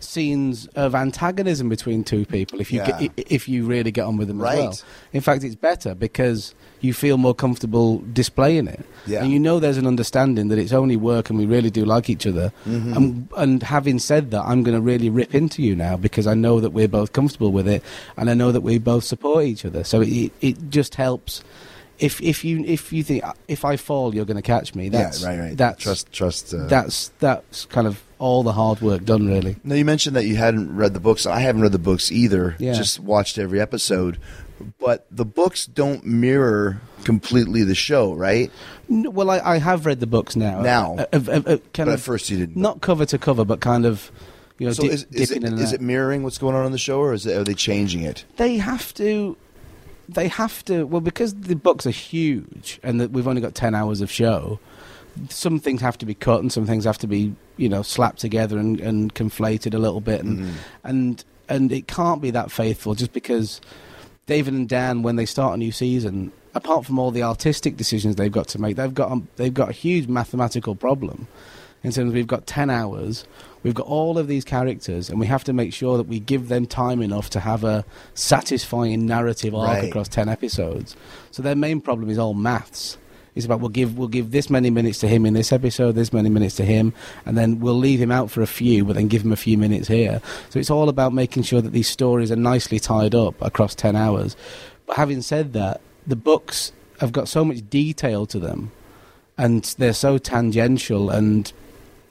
scenes of antagonism between two people if you Yeah. get, if you really get on with them as well. Right. In fact, it's better because you feel more comfortable displaying it. Yeah. And you know there's an understanding that it's only work and we really do like each other. Mm-hmm. And, and having said that, I'm going to really rip into you now because I know that we're both comfortable with it and I know that we both support each other. So it, it just helps. If, if you if you think if I fall you're going to catch me that's yeah, right, right. that's trust, trust. Uh, that's that's kind of all the hard work done really Now you mentioned that you hadn't read the books. I haven't read the books either. Yeah. Just watched every episode. But the books don't mirror completely the show, right? N- well I, I have read the books now Now. Uh, uh, uh, uh, kind But of at first you didn't. not cover to cover but kind of you know so dip, is, is, it, is it mirroring what's going on in the show, or is it, are they changing it? they have to they have to well because the books are huge and that we've only got 10 hours of show some things have to be cut and some things have to be you know slapped together and, and conflated a little bit and Mm-hmm. and and it can't be that faithful just because David and Dan when they start a new season apart from all the artistic decisions they've got to make they've got um, they've got a huge mathematical problem in terms of we've got 10 hours we've got all of these characters and we have to make sure that we give them time enough to have a satisfying narrative arc Right. across 10 episodes so their main problem is all maths it's about we'll give we'll give this many minutes to him in this episode, this many minutes to him, and then we'll leave him out for a few, but then give him a few minutes here. So it's all about making sure that these stories are nicely tied up across ten hours. But having said that, the books have got so much detail to them, and they're so tangential and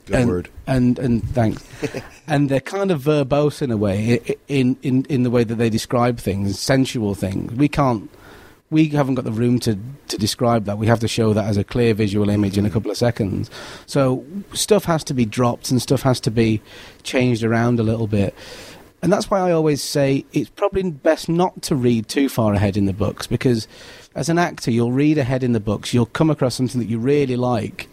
Good and, word. And and thanks. <laughs> and they're kind of verbose in a way, in in in the way that they describe things, sensual things. We can't we haven't got the room to, to describe that. We have to show that as a clear visual image in a couple of seconds. So stuff has to be dropped and stuff has to be changed around a little bit. And that's why I always say it's probably best not to read too far ahead in the books because as an actor, you'll read ahead in the books, you'll come across something that you really like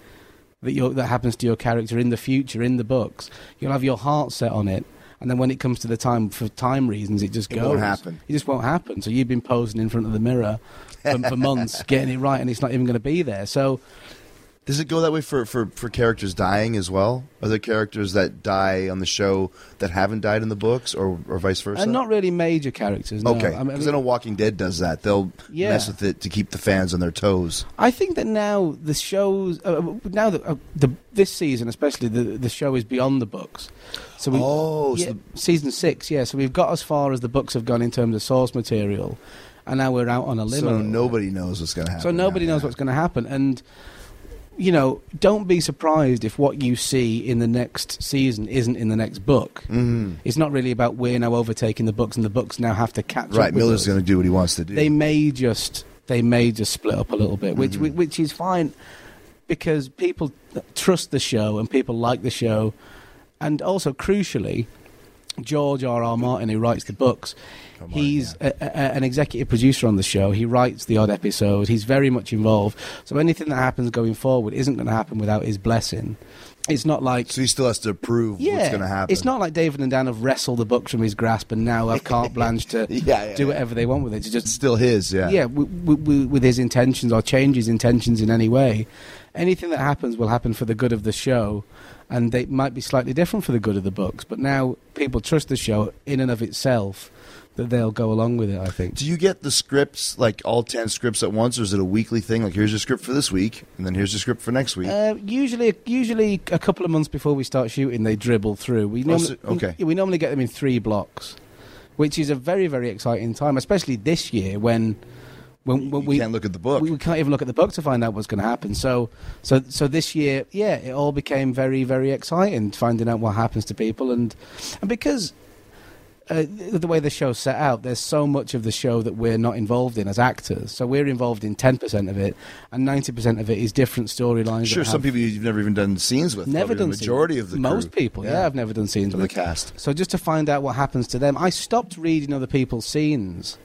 that, that happens to your character in the future in the books. You'll have your heart set on it. And then when it comes to the time, for time reasons, it just It goes. won't happen. It just won't happen. So you've been posing in front of the mirror for, for months, <laughs> getting it right, and it's not even going to be there. So Does it go that way for, for, for characters dying as well? Are there characters that die on the show that haven't died in the books, or, or vice versa? and not really major characters. No. Okay, I, mean, because I know Walking Dead does that. They'll Yeah. mess with it to keep the fans on their toes. I think that now the shows, uh, now that uh, the this season especially, the the show is beyond the books. So we, Oh, yeah, so- season six, yeah. So we've got as far as the books have gone in terms of source material, and now we're out on a limb. So bit. nobody knows what's going to happen. So nobody now, knows yeah. what's going to happen, and you know, don't be surprised if what you see in the next season isn't in the next book. Mhm. It's not really about we're now overtaking the books, and the books now have to catch up. Right, Miller's going to do what he wants to do. They may just they may just split up a little bit, which Mm-hmm. which is fine because people trust the show and people like the show, and also crucially, George R. R. Martin, who writes the books, he's a, a, an executive producer on the show. He writes the odd episode. He's very much involved. So anything that happens going forward isn't going to happen without his blessing. It's not like so he still has to approve yeah, what's going to happen. It's not like David and Dan have wrestled the books from his grasp and now have carte <laughs> blanche to Yeah, yeah, do yeah. whatever they want with it. To just It's still his, yeah. yeah, w- w- w- with his intentions or change his intentions in any way. Anything that happens will happen for the good of the show, and they might be slightly different for the good of the books. But now people trust the show in and of itself that they'll go along with it. I think. Do you get the scripts, like all 10 scripts at once, or is it a weekly thing? Like, here's your script for this week, and then here's your script for next week? Uh, usually, usually a couple of months before we start shooting, they dribble through. We Oh, normally, so- okay. we, we normally get them in three blocks, which is a very, very exciting time, especially this year when when, when we can't look at the book. We, we can't even look at the book to find out what's going to happen. So, so, so this year, yeah, it all became very, very exciting finding out what happens to people, and and because. Uh, the way the show's set out, there's so much of the show that we're not involved in as actors. So we're involved in 10% of it, and 90% of it is different storylines. sure, some people you've never even done scenes with. Never done the majority scenes. of the most crew. people. Yeah. I've never done scenes with the cast. So just to find out what happens to them, I stopped reading other people's scenes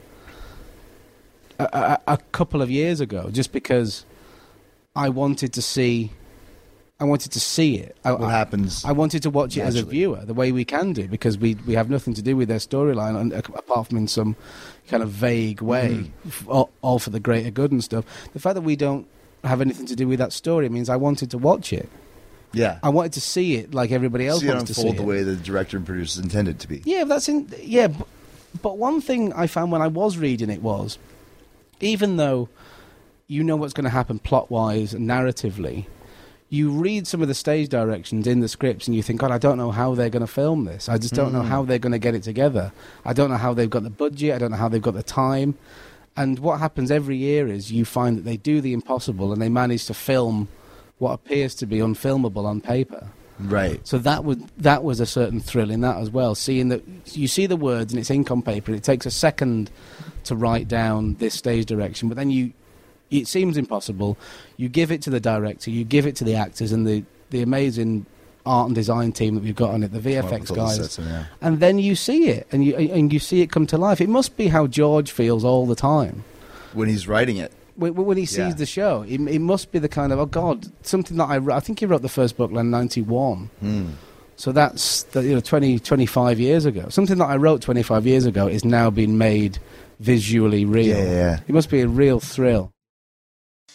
a, a, a couple of years ago, just because I wanted to see. I wanted to see it. I, What happens I wanted to watch it as a viewer, the way we can do, because we we have nothing to do with their storyline, uh, apart from in some kind of vague way, Mm-hmm. all, all for the greater good and stuff. The fact that we don't have anything to do with that story means I wanted to watch it. Yeah. I wanted to see it like everybody else See it wants to see it. the way the director and producers intended to be. Yeah, that's in. Yeah, but, but one thing I found when I was reading it was, even though you know what's going to happen plot wise and narratively, you read some of the stage directions in the scripts and you think, God, I don't know how they're going to film this. I just don't know how mm. they're going to get it together. I don't know how they've got the budget. I don't know how they've got the time. And what happens every year is you find that they do the impossible and they manage to film what appears to be unfilmable on paper. Right. So that was that was a certain thrill in that as well. Seeing that you see the words and it's ink on paper. and It takes a second to write down this stage direction, but then you it seems impossible. You give it to the director, you give it to the actors and the the amazing art and design team that we've got on it, the VFX guys, yeah. and then you see it and you and you see it come to life. It must be how George feels all the time When he's writing it. when, when he sees Yeah. the show. It, it must be the kind of oh god, something that I wrote. I think he wrote the first book in '91. Hmm. So that's the, you know 20, 25 years ago. Something that I wrote 25 years ago is now being made visually real. Yeah, yeah. It must be a real thrill.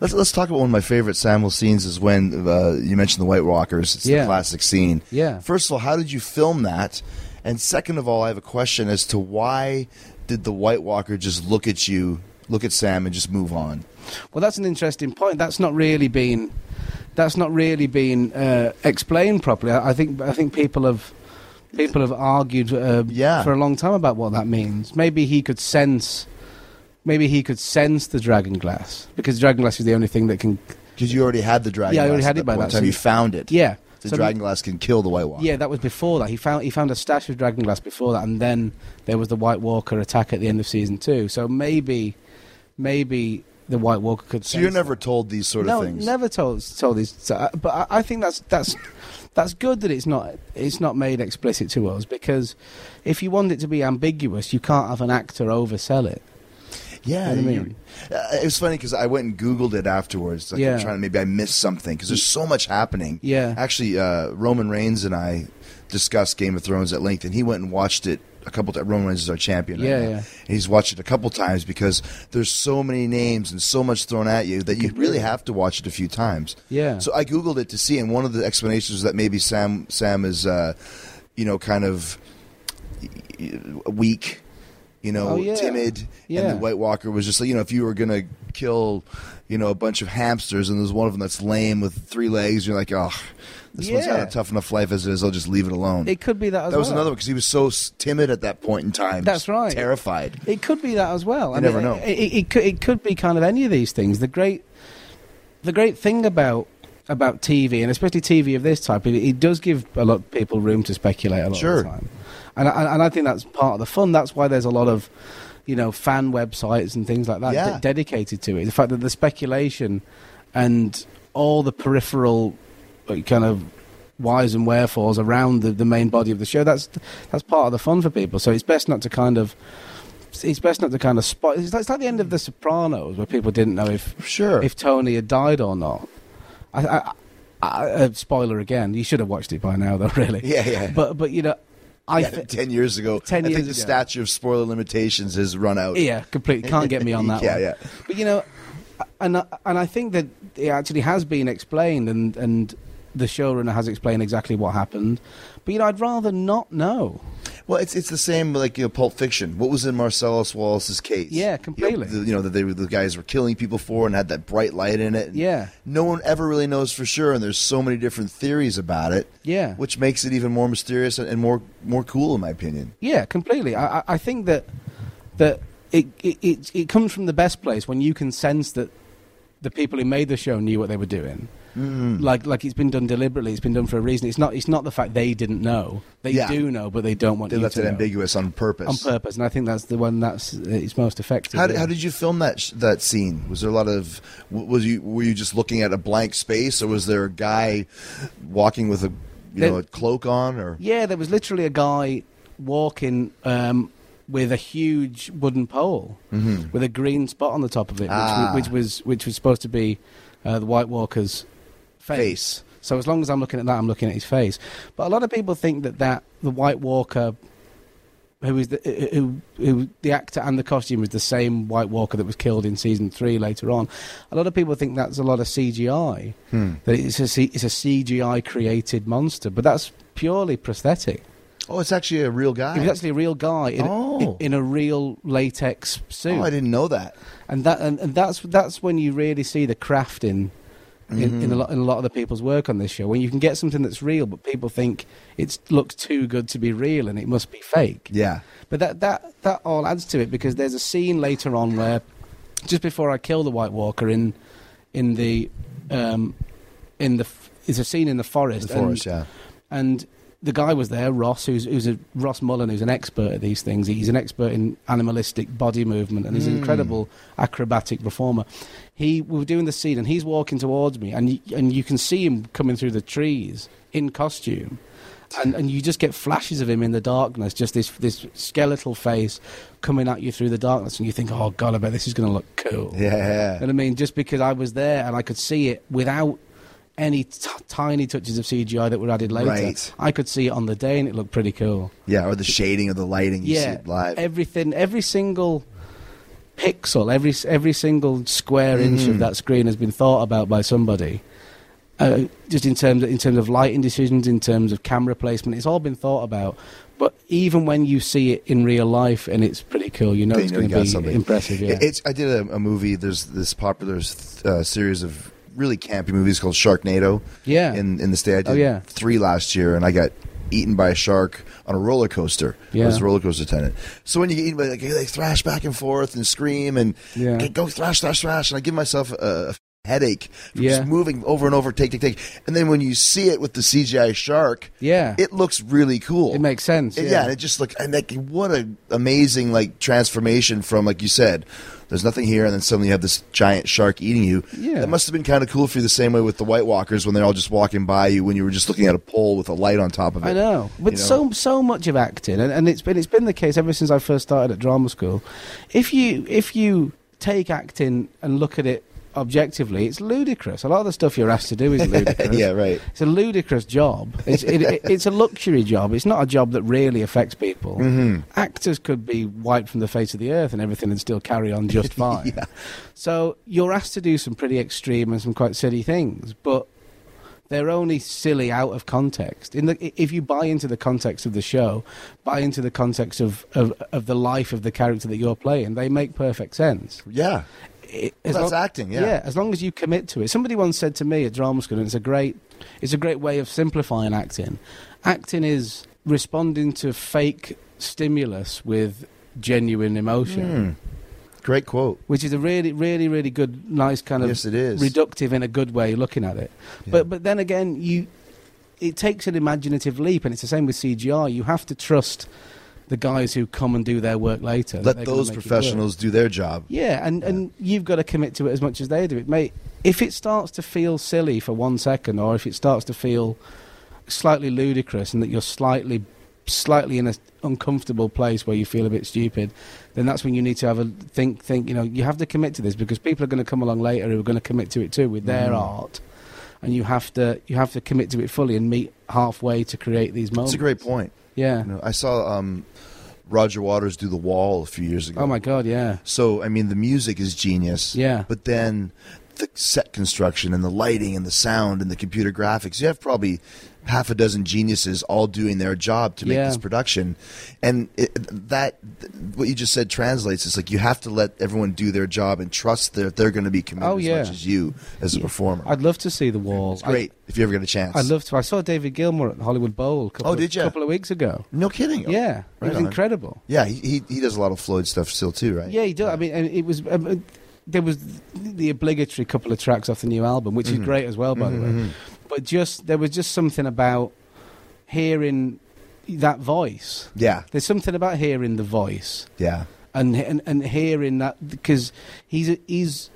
Let's let's talk about one of my favorite Samwell scenes is when uh, you mentioned the White Walkers. It's Yeah. the classic scene. Yeah. First of all, how did you film that? And second of all, I have a question as to why did the White Walker just look at you, look at Sam, and just move on? Well, that's an interesting point. That's not really been that's not really been uh, explained properly. I, I think I think people have people have argued uh, Yeah. for a long time about what that means. Maybe he could sense. Maybe he could sense the dragon glass because dragon glass is the only thing that can. Because you already had the dragon. Yeah, I glass already at had it by that time. You found it. Yeah, The So- dragon glass can kill the White Walker. Yeah, that was before that. He found he found a stash of dragon glass before that, and then there was the White Walker attack at the end of season two. So maybe, maybe the White Walker could. So you're never that. told these sort no, of things. never told told these. So, uh, but I, I think that's that's that's good that it's not it's not made explicit to us because if you want it to be ambiguous, you can't have an actor oversell it. Yeah, You know I you- mean? uh, it was funny because I went and Googled it afterwards. Like, Yeah. I'm trying to maybe I missed something because there's so much happening. Yeah. actually, uh, Roman Reigns and I discussed Game of Thrones at length, and he went and watched it a couple times. Roman Reigns is our champion. right Yeah, now. yeah. And he's watched it a couple times because there's so many names and so much thrown at you that you really have to watch it a few times. Yeah. So I googled it to see, and one of the explanations was that maybe Sam Sam is, uh, you know, kind of weak, you know, Oh, yeah. timid, and the White Walker was just like, you know, if you were gonna kill, you know, a bunch of hamsters, and there's one of them that's lame with three legs, you're like, oh, this one's got Yeah. a tough enough life as it is. I'll just leave it alone. It could be that as that was well. another one because he was so timid at that point in time. That's right. Terrified. It could be that as well. You never know. It, it, it, could, it could be kind of any of these things. The great, the great thing about about TV and especially TV of this type, it, it does give a lot of people room to speculate a lot Sure. of the time, and I, and I think that's part of the fun. That's why there's a lot of, you know, fan websites and things like that Yeah. de- dedicated to it. The fact that the speculation and all the peripheral kind of whys and wherefores around the, the main body of the show. That's that's part of the fun for people. So it's best not to kind of it's best not to kind of spot. It's like, it's like the end of The Sopranos, where people didn't know if Sure. if Tony had died or not. I, I, I, uh, spoiler again. You should have watched it by now, though. Really. Yeah, yeah. But but you know, I Yeah, ten years ago. 10 I years think the ago. statute of spoiler limitations has run out. Yeah, completely. Can't get me on <laughs> that Yeah, one. yeah. But you know, and I- and I think that it actually has been explained, and and the showrunner has explained exactly what happened. But you know, I'd rather not know. Well, it's it's the same like you know, Pulp Fiction. What was in Marcellus Wallace's case? Yeah, completely. You know, the, you know that they were the guys were killing people for and had that bright light in it. and Yeah. No one ever really knows for sure, and there's so many different theories about it. Yeah. Which makes it even more mysterious and, and more more cool, in my opinion. Yeah, completely. I, I- I think that that it, it it it comes from the best place when you can sense that the people who made the show knew what they were doing. Mm. Like like it's been done deliberately. It's been done for a reason. It's not it's not the fact they didn't know. They Yeah. do know, but they don't want They left it know. ambiguous on purpose. on purpose. And I think that's the one that's it's most effective. How did, yeah. how did you film that sh- that scene? Was there a lot of was you were you just looking at a blank space, or was there a guy walking with a you There- know a cloak on, or Yeah, there was literally a guy walking um, with a huge wooden pole with a green spot on the top of it, which, Mm-hmm. Ah. which was which was supposed to be uh, the White Walker's face. So as long as I'm looking at that, I'm looking at his face. But a lot of people think that that the White Walker. Who is the who, who the actor and the costume is the same White Walker that was killed in season three later on. A lot of people think that's a lot of CGI. Hmm. That it's a it's a CGI created monster, but that's purely prosthetic. oh, it's actually a real guy. He was actually a real guy in, Oh. in, in a real latex suit, oh, I didn't know that. and that and, and that's that's when you really see the craft in. In, Mm-hmm. in, a lot, in a lot of the people's work on this show, when you can get something that's real, but people think it looks too good to be real and it must be fake. Yeah. But that, that, that all adds to it because there's a scene later on where, just before I kill the White Walker in, in the, um, in the, there's a scene in the forest. The forest, and, yeah. And the guy was there, Ross, who's, who's a Ross Mullan, who's an expert at these things. He's an expert in animalistic body movement, and he's an hmm. incredible acrobatic performer. He we were doing the scene, and he's walking towards me, and you, and you can see him coming through the trees in costume. And, and you just get flashes of him in the darkness, just this this skeletal face coming at you through the darkness, and you think, "Oh God, I bet this is going to look cool." Yeah. And I mean, just because I was there and I could see it without any t- tiny touches of CGI that were added later, Right. I could see it on the day and it looked pretty cool. Yeah, or the shading of the lighting. You see yeah, it live. everything, every single pixel, every every single square inch Mm-hmm. of that screen has been thought about by somebody. uh, just in terms of, in terms of lighting decisions, in terms of camera placement. It's all been thought about. But even when you see it in real life, and it's pretty cool, you know They it's going to be something. impressive. Yeah. It's. I did a, a movie. There's this popular uh, series of really campy movies called Sharknado. Yeah. In in the state, I oh, did Oh, yeah. three last year, and I got eaten by a shark on a roller coaster. I Yeah. was a roller coaster attendant. So when you get eaten by like they thrash back and forth and scream and Yeah. Go thrash thrash thrash, and I give myself a, a headache from Yeah. just moving over and over, take take take, and then when you see it with the CGI shark, Yeah. it looks really cool. It makes sense, Yeah, yeah. and it just look and like what a amazing like transformation from like you said. There's nothing here, and then suddenly you have this giant shark eating you. Yeah. that must have been kind of cool for you. The same way with the White Walkers when they're all just walking by you when you were just looking at a pole with a light on top of it. I know, but you know? so so much of acting, and, and it's been it's been the case ever since I first started at drama school. If you if you take acting and look at it objectively, it's ludicrous. A lot of the stuff you're asked to do is ludicrous. <laughs> yeah, right. It's a ludicrous job. It's, it, it, it's a luxury job. It's not a job that really affects people. Mm-hmm. Actors could be wiped from the face of the earth and everything and still carry on just <laughs> fine. Yeah. So you're asked to do some pretty extreme and some quite silly things, but they're only silly out of context. In the, if you buy into the context of the show, buy into the context of, of, of the life of the character that you're playing, they make perfect sense. Yeah, It- Well, that's long- acting, yeah. Yeah, as long as you commit to it. Somebody once said to me at drama school, and it's a great, it's a great way of simplifying acting. Acting is responding to fake stimulus with genuine emotion, hmm. great quote. which is a really, really, really good, nice kind of Yes, it is. reductive in a good way looking at it. But but then again, you it takes an imaginative leap, and it's the same with CGI. You have to trust the guys who come and do their work later. Let those make it work. professionals do their job. Yeah, and, and you've got to commit to it as much as they do. It mate, if it starts to feel silly for one second, or if it starts to feel slightly ludicrous, and that you're slightly slightly in an uncomfortable place where you feel a bit stupid, then that's when you need to have a think. Think, you know, you have to commit to this because people are going to come along later who are going to commit to it too with their mm. art, and you have to you have to commit to it fully and meet halfway to create these moments. That's a great point. Yeah. You know, I saw um, Roger Waters do The Wall a few years ago. Oh my God. Yeah. So I mean, the music is genius. Yeah. But then the set construction and the lighting and the sound and the computer graphics. You have probably half a dozen geniuses all doing their job to make Yeah. this production, and it, that what you just said translates. It's like you have to let everyone do their job and trust that they're going to be committed Oh, as yeah. much as you as a performer. I'd love to see the wall. it's great if you ever get a chance. I, would love to. I saw David Gilmour at the Hollywood Bowl. A couple Oh, of, did ya? couple of weeks ago. No kidding. Yeah, Right it was on. incredible. Yeah, he, he he does a lot of Floyd stuff still too, right? Yeah, he does. I mean, and it was. Um, uh, there was the obligatory couple of tracks off the new album, which Mm-hmm. is great as well, by the way. But just there was just something about hearing that voice. Yeah, There's something about hearing the voice yeah. and and, and hearing that because he's a, he's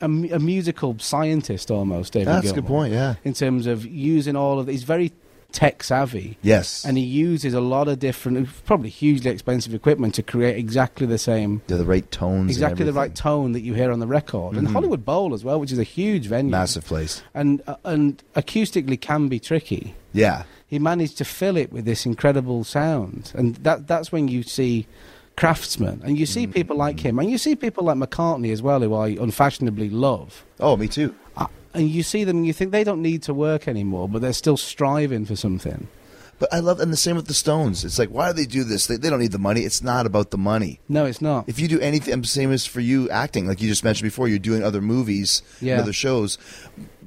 a, a musical scientist almost. David That's a good point. Yeah. In terms of using all of, he's very tech savvy. Yes. and he uses a lot of different, probably hugely expensive equipment to create exactly the same, They're the right tones. exactly the right tone that you hear on the record. And Hollywood Bowl as well, which is a huge venue, Massive place. and uh, and acoustically can be tricky. Yeah. He managed to fill it with this incredible sound, and that that's when you see craftsmen, and you see people like him, and you see people like McCartney as well, who I unfashionably love. Oh, me too. And you see them, and you think they don't need to work anymore, but they're still striving for something. But I love, and the same with the Stones. It's like, why do they do this? They, they don't need the money. It's not about the money. No, it's not. If you do anything, same as for you acting, like you just mentioned before, you're doing other movies, and Yeah. other shows.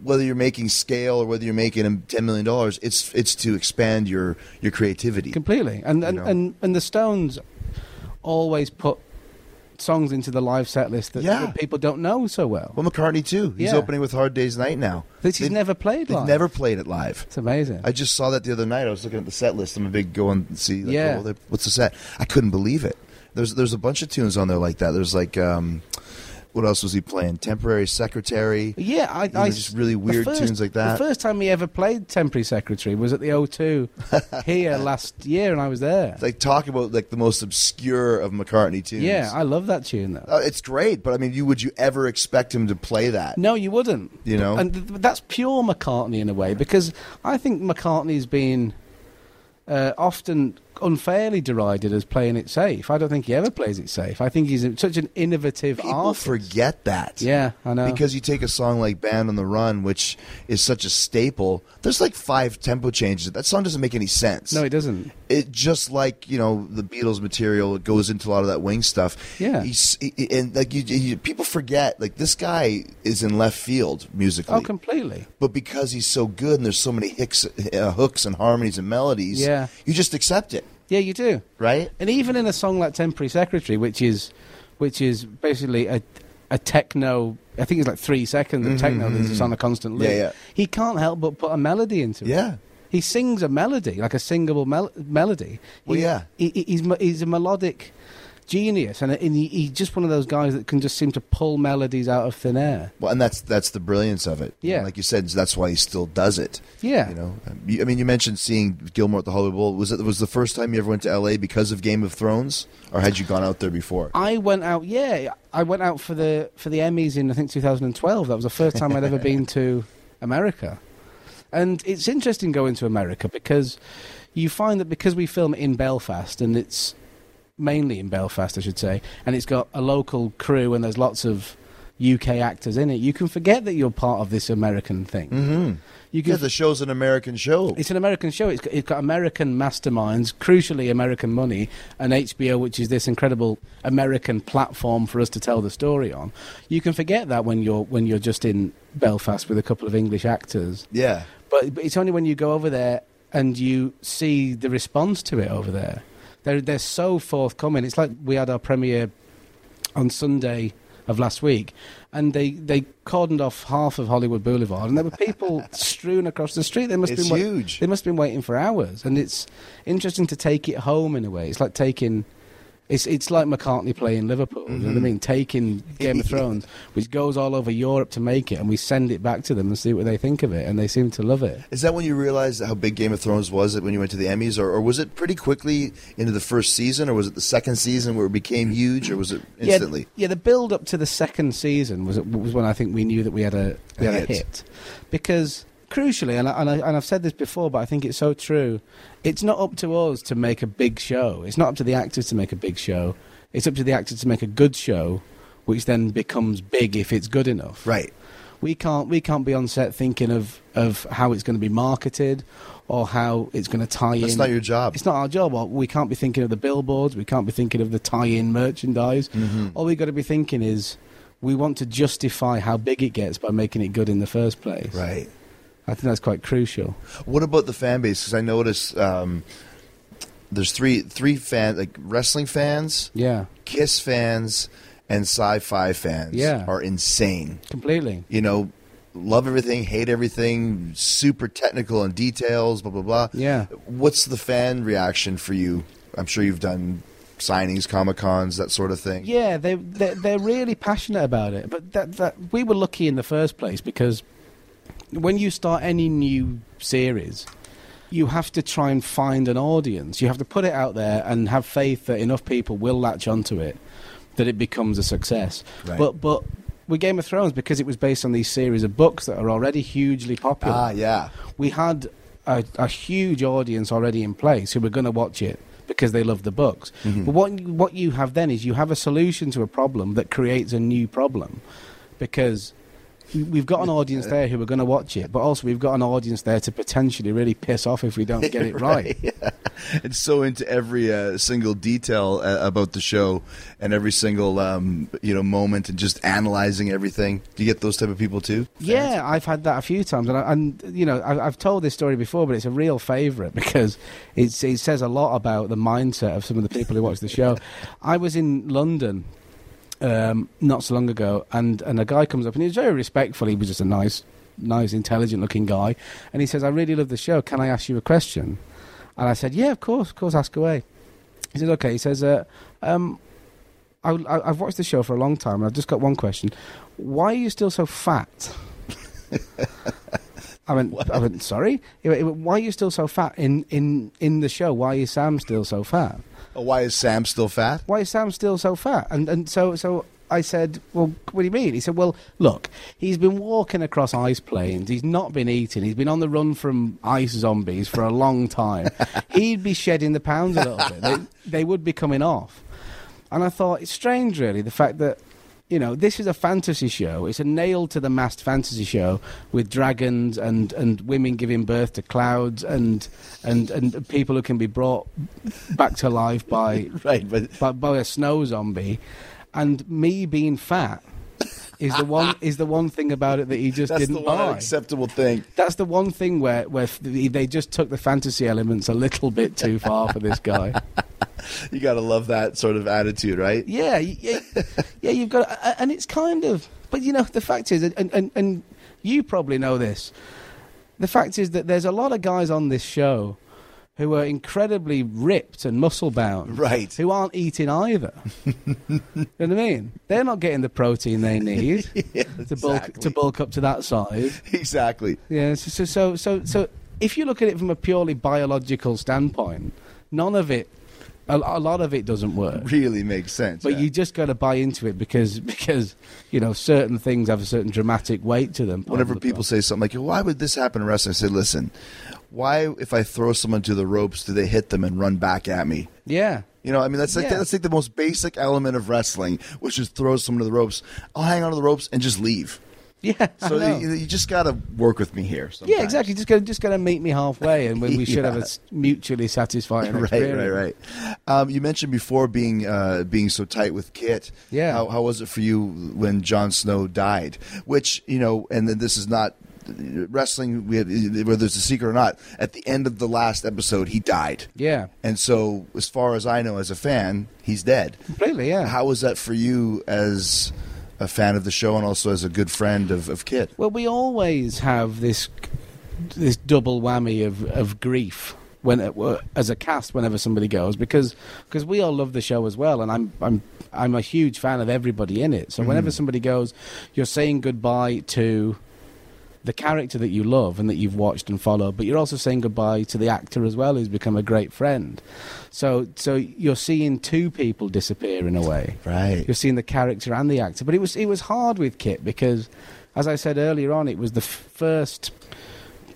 Whether you're making scale or whether you're making ten million dollars, it's it's to expand your your creativity. completely. And and, know? and and the Stones always put songs into the live set list that, Yeah. that people don't know so well. Well, McCartney too. He's Yeah. opening with Hard Day's Night now. That he's never played live. never played it live. It's amazing. I just saw that the other night. I was looking at the set list. I'm a big go and see. Like, Yeah. oh, what's the set? I couldn't believe it. There's there's a bunch of tunes on there like that. There's like um, what else was he playing? Temporary Secretary. yeah, I, I just really weird first- tunes like that. The first time he ever played Temporary Secretary was at the O2 <laughs> here last year, and I was there. It's like talk about like the most obscure of McCartney tunes. Yeah, I love that tune though. Uh, it's great, but I mean, you would you ever expect him to play that? No, you wouldn't. You know? and th- that's pure McCartney in a way because I think McCartney's been uh, often unfairly derided as playing it safe. I don't think he ever plays it safe. I think he's such an innovative People artist. forget that. Yeah, I know. Because you take a song like Band on the Run, which is such a staple, there's like five tempo changes. That song doesn't make any sense. no, it doesn't. it just like you know the Beatles material it goes into a lot of that wing stuff. Yeah. He's, he, and like you, you, people forget like this guy is in left field musically, Oh, completely. but because he's so good and there's so many hicks, uh, hooks and harmonies and melodies, Yeah. you just accept it, Yeah, you do. right? And even in a song like "Temporary Secretary," which is, which is basically a, a techno. I think it's like three seconds of techno that's just on a constant loop. Mm-hmm, Yeah, yeah. He can't help but put a melody into it. Yeah. He sings a melody, like a singable mel- melody. Well, yeah. he, he- he's he's a melodic genius, and, and he, he's just one of those guys that can just seem to pull melodies out of thin air. Well, and that's that's the brilliance of it. Yeah. like you said, that's why he still does it. Yeah. you know. Um, I mean, you mentioned seeing Gilmour at the Hollywood Bowl. Was it was the first time you ever went to L.A. because of Game of Thrones, or had you gone out there before? I went out. Yeah, I went out for the for the Emmys in I think 2012. That was the first time I'd ever been to America, and it's interesting going to America because you find that because we film in Belfast and it's mainly in Belfast, I should say, and it's got a local crew and there's lots of UK actors in it. You can forget that you're part of this American thing. Mm-hmm. You can Yeah, the show's an American show. it's an American show. It's got, it's got American masterminds, crucially American money, and HBO, which is this incredible American platform for us to tell the story on. You can forget that when you're when you're just in Belfast with a couple of English actors. yeah, But, but it's only when you go over there and you see the response to it over there. They're they're so forthcoming. It's like we had our premiere on Sunday of last week, and they, they cordoned off half of Hollywood Boulevard, and there were people <laughs> strewn across the street. They must It's have been wait- huge. They must have been waiting for hours, and it's interesting to take it home in a way. It's like taking. It's it's like McCartney playing Liverpool. You know Mm-hmm. what I mean? Taking Game of <laughs> Thrones, which goes all over Europe to make it, and we send it back to them and see what they think of it, and they seem to love it. is that when you realized how big Game of Thrones was? When you went to the Emmys, or, or was it pretty quickly into the first season, or was it the second season where it became huge, or was it instantly? Yeah, yeah. The build up to the second season was was when I think we knew that we had a we A had a hit. hit, because crucially, and I, and, I, and I've said this before, but I think it's so true. It's not up to us to make a big show. It's not up to the actors to make a big show. It's up to the actors to make a good show, which then becomes big if it's good enough. Right. We can't we can't be on set thinking of of how it's going to be marketed or how it's going to tie That's in. It's not your job. It's not our job. Or We can't be thinking of the billboards. We can't be thinking of the tie-in merchandise. Mm-hmm. All we've got to be thinking is we want to justify how big it gets by making it good in the first place. Right. I think that's quite crucial. What about the fan base? Because I noticed um, there's three three fan like wrestling fans, Yeah, Kiss fans, and sci-fi fans. Yeah. are insane. completely. You know, love everything, hate everything, super technical and details, blah blah blah. Yeah. What's the fan reaction for you? I'm sure you've done signings, comic cons, that sort of thing. Yeah, they they're, they're really passionate about it. But that that we were lucky in the first place because when you start any new series, you have to try and find an audience. You have to put it out there and have faith that enough people will latch onto it that it becomes a success. Right. But but with Game of Thrones because it was based on these series of books that are already hugely popular. Ah, yeah. we had a, a huge audience already in place who were going to watch it because they love the books. But what what you have then is you have a solution to a problem that creates a new problem because we've got an audience there who are going to watch it, but also we've got an audience there to potentially really piss off if we don't get it <laughs> right. It's so into every uh, single detail uh, about the show and every single um, you know moment and just analyzing everything. Do you get those type of people too? Yeah, I've had that a few times, and, I, and you know, I, I've told this story before, but it's a real favourite <laughs> because it's, it says a lot about the mindset of some of the people who watch the show. <laughs> I was in London um, not so long ago, and, and a guy comes up, and he's very respectful. He was just a nice, nice, intelligent-looking guy, and he says, "I really love the show. Can I ask you a question?" And I said, "Yeah, of course, of course, ask away." He says, "Okay." He says, uh, um, I, I, "I've watched the show for a long time, and I've just got one question. Why are you still so fat?" I went, <laughs> I went, sorry. He went, he went, Why are you still so fat in, in, in the show? Why is Sam still so fat? Oh, why is Sam still fat? Why is Sam still so fat? And and so so I said, "Well, what do you mean?" He said, "Well, look, he's been walking across ice plains. He's not been eating. He's been on the run from ice zombies for a long time. <laughs> He'd be shedding the pounds a little bit. They, they would be coming off." And I thought it's strange, really, the fact that you know this is a fantasy show. It's a nailed to the mast fantasy show with dragons and, and women giving birth to clouds and and and people who can be brought back to life by <laughs> Right, but by, by a snow zombie, and me being fat is the one is the one thing about it that he just that's didn't the one buy. acceptable thing. That's the one thing where where they just took the fantasy elements a little bit too far for this guy. <laughs> You got to love that sort of attitude, right? Yeah, yeah, yeah. You've got, and it's kind of, but you know, the fact is, and and, and you probably know this. The fact is that there's a lot of guys on this show who are incredibly ripped and muscle bound, Right. Who aren't eating either. <laughs> you know what I mean? They're not getting the protein they need <laughs> to bulk to bulk up to that size. Exactly. Yeah. So so so so, so if you look at it from a purely biological standpoint, none of it, a, a lot of it doesn't work. Really makes sense. But yeah. you just got to buy into it because <laughs> because you know certain things have a certain dramatic weight to them. Whenever people say something like, "Why would this happen in wrestling?" I say, "Listen, why if I throw someone to the ropes, do they hit them and run back at me?" yeah, You know, I mean, that's like Yeah. that's like the most basic element of wrestling, which is throw someone to the ropes. I'll hang on to the ropes and just leave. yeah, <laughs> So you, you just got to work with me here. yeah, exactly. Just got just got to meet me halfway, and when we <laughs> should have a mutually satisfying <laughs> right, experience. right, right. Um, you mentioned before being uh, being so tight with Kit. Yeah. How, how was it for you when Jon Snow died? Which you know, and then this is not wrestling. We had, whether it's a secret or not. At the end of the last episode, he died. Yeah, And so, as far as I know, as a fan, he's dead. completely. Yeah. How was that for you as a fan of the show and also as a good friend of, of Kit? Well, we always have this this double whammy of, of grief when it, uh, as a cast whenever somebody goes because because we all love the show as well, and I'm I'm I'm a huge fan of everybody in it. So whenever somebody goes, you're saying goodbye to the character that you love and that you've watched and followed, but you're also saying goodbye to the actor as well, who's become a great friend. So so you're seeing two people disappear in a way. Right. You're seeing the character and the actor, but it was it was hard with Kit because, as I said earlier on, it was the f- first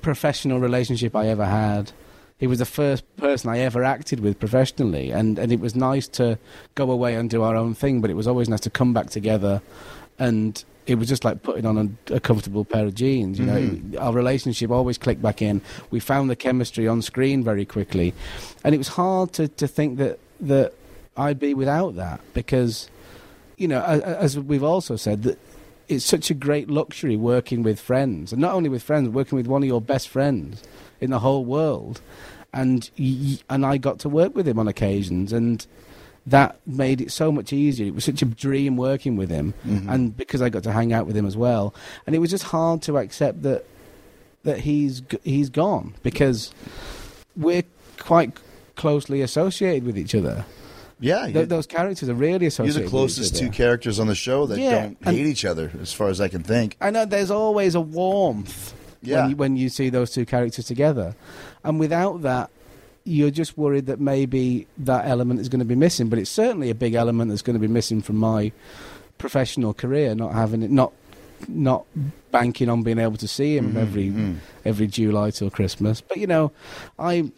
professional relationship I ever had. He was the first person I ever acted with professionally, and, and it was nice to go away and do our own thing. But it was always nice to come back together, and it was just like putting on a, a comfortable pair of jeans. You know, mm-hmm. our relationship always clicked back in. We found the chemistry on screen very quickly, and it was hard to, to think that that I'd be without that because, you know, as, as we've also said that it's such a great luxury working with friends, and not only with friends, working with one of your best friends in the whole world. And y- and I got to work with him on occasions, and that made it so much easier. It was such a dream working with him, mm-hmm. and because I got to hang out with him as well, and it was just hard to accept that that he's he's gone because we're quite closely associated with each other. Yeah. Th- those characters are really You're associated. the with closest two characters on the show that Yeah, don't hate each other, as far as I can think. I know there's always a warmth Yeah. when, you, when you see those two characters together, and without that, you're just worried that maybe that element is going to be missing. But it's certainly a big element that's going to be missing from my professional career, not having it, not not banking on being able to see him every every July till Christmas. But you know, I.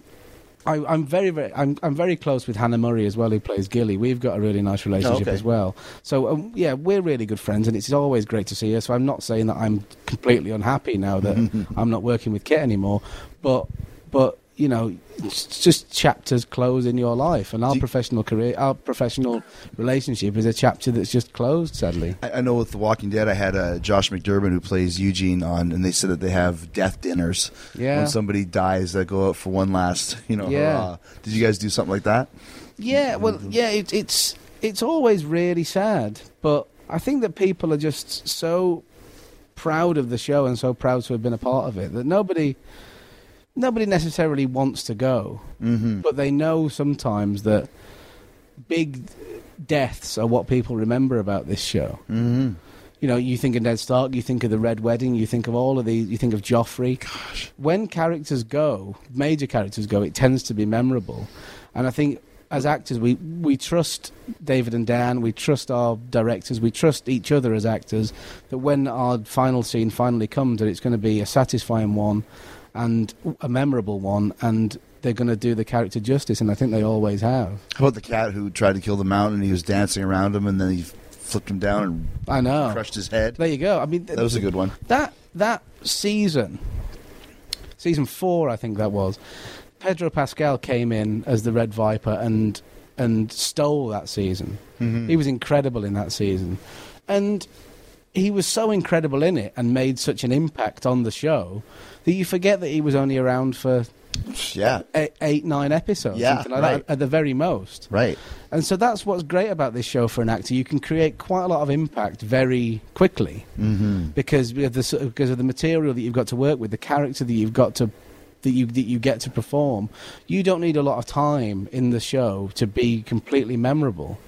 I, I'm very, very, I'm, I'm very close with Hannah Murray as well, who plays Gilly. We've got a really nice relationship okay. as well. So um, yeah, we're really good friends, and it's always great to see her. So I'm not saying that I'm completely unhappy now that <laughs> I'm not working with Kit anymore, but but you know, it's just chapters close in your life, and our you- professional career, our professional relationship is a chapter that's just closed. Sadly, I, I know with The Walking Dead, I had uh, Josh McDermitt who plays Eugene on, and they said that they have death dinners Yeah. when somebody dies. they go out for one last, <laughs> you know, Yeah. hurrah. Did you guys do something like that? Yeah, well, yeah, it, it's it's always really sad, but I think that people are just so proud of the show and so proud to have been a part of it that nobody nobody necessarily wants to go, mm-hmm. but they know sometimes that big deaths are what people remember about this show. Mm-hmm. You know, you think of Ned Stark, you think of the Red Wedding, you think of all of these, you think of Joffrey. Gosh. When characters go, major characters go, it tends to be memorable. And I think as actors, we we trust David and Dan. We trust our directors. We trust each other as actors. That when our final scene finally comes, that it's going to be a satisfying one, and a memorable one, and they're going to do the character justice. And I think they always have. How about the cat who tried to kill the mountain? and He was dancing around him, and then he flipped him down and I know. crushed his head. There you go. I mean, th- That was a good one. that that season, season four, I think that was. Pedro Pascal came in as the Red Viper and and stole that season. Mm-hmm. He was incredible in that season, and he was so incredible in it and made such an impact on the show that you forget that he was only around for Yeah, eight, eight nine episodes, Yeah, something like right. that at the very most. right. And so that's what's great about this show for an actor. You can create quite a lot of impact very quickly Mm-hmm. because of the because of the material that you've got to work with, the character that you've got to that you that you get to perform. You don't need a lot of time in the show to be completely memorable.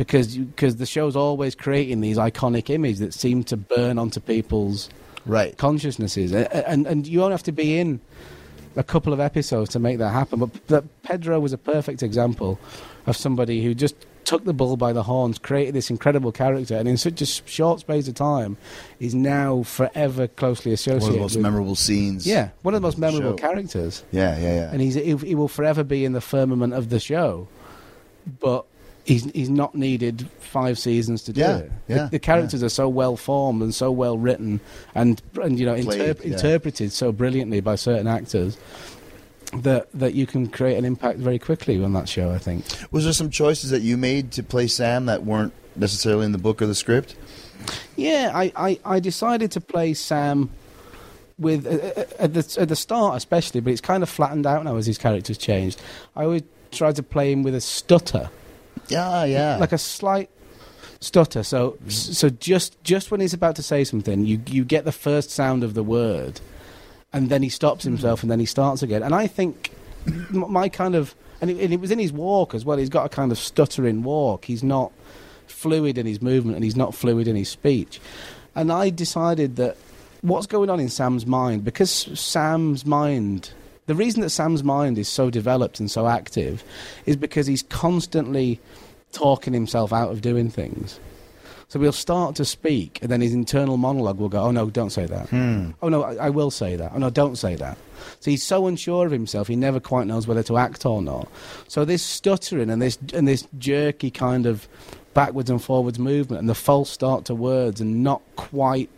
Because because the show's always creating these iconic images that seem to burn onto people's Right. consciousnesses, A- a- and and you don't have to be in a couple of episodes to make that happen. But that Pedro was a perfect example of somebody who just took the bull by the horns, created this incredible character, and in such a short space of time, is now forever closely associated. One of the most with, memorable scenes. Yeah, one of the most memorable characters, Yeah, yeah, yeah. and he's he, he will forever be in the firmament of the show. But. He's, he's not needed five seasons to do Yeah, it. yeah, the, the characters are so well formed and so well written, and and you know Played, interp- yeah. interpreted so brilliantly by certain actors that that you can create an impact very quickly on that show. I think. Was there some choices that you made to play Sam that weren't necessarily in the book or the script? Yeah, I, I, I decided to play Sam with at the at the start especially, but it's kind of flattened out now as his character's changed. I always tried to play him with a stutter, Yeah, yeah. like a slight stutter. So so just just when he's about to say something, you you get the first sound of the word, and then he stops himself, and then he starts again. And I think my kind of and it, and it was in his walk as well. He's got a kind of stuttering walk. He's not fluid in his movement, and he's not fluid in his speech. And I decided that what's going on in Sam's mind because Sam's mind. The reason that Sam's mind is so developed and so active is because he's constantly talking himself out of doing things. So he'll start to speak, and then his internal monologue will go, "Oh no, don't say that. Hmm. Oh no, I, I will say that. Oh no, don't say that." So he's so unsure of himself, he never quite knows whether to act or not. So this stuttering and this and this jerky kind of backwards and forwards movement, and the false start to words, and not quite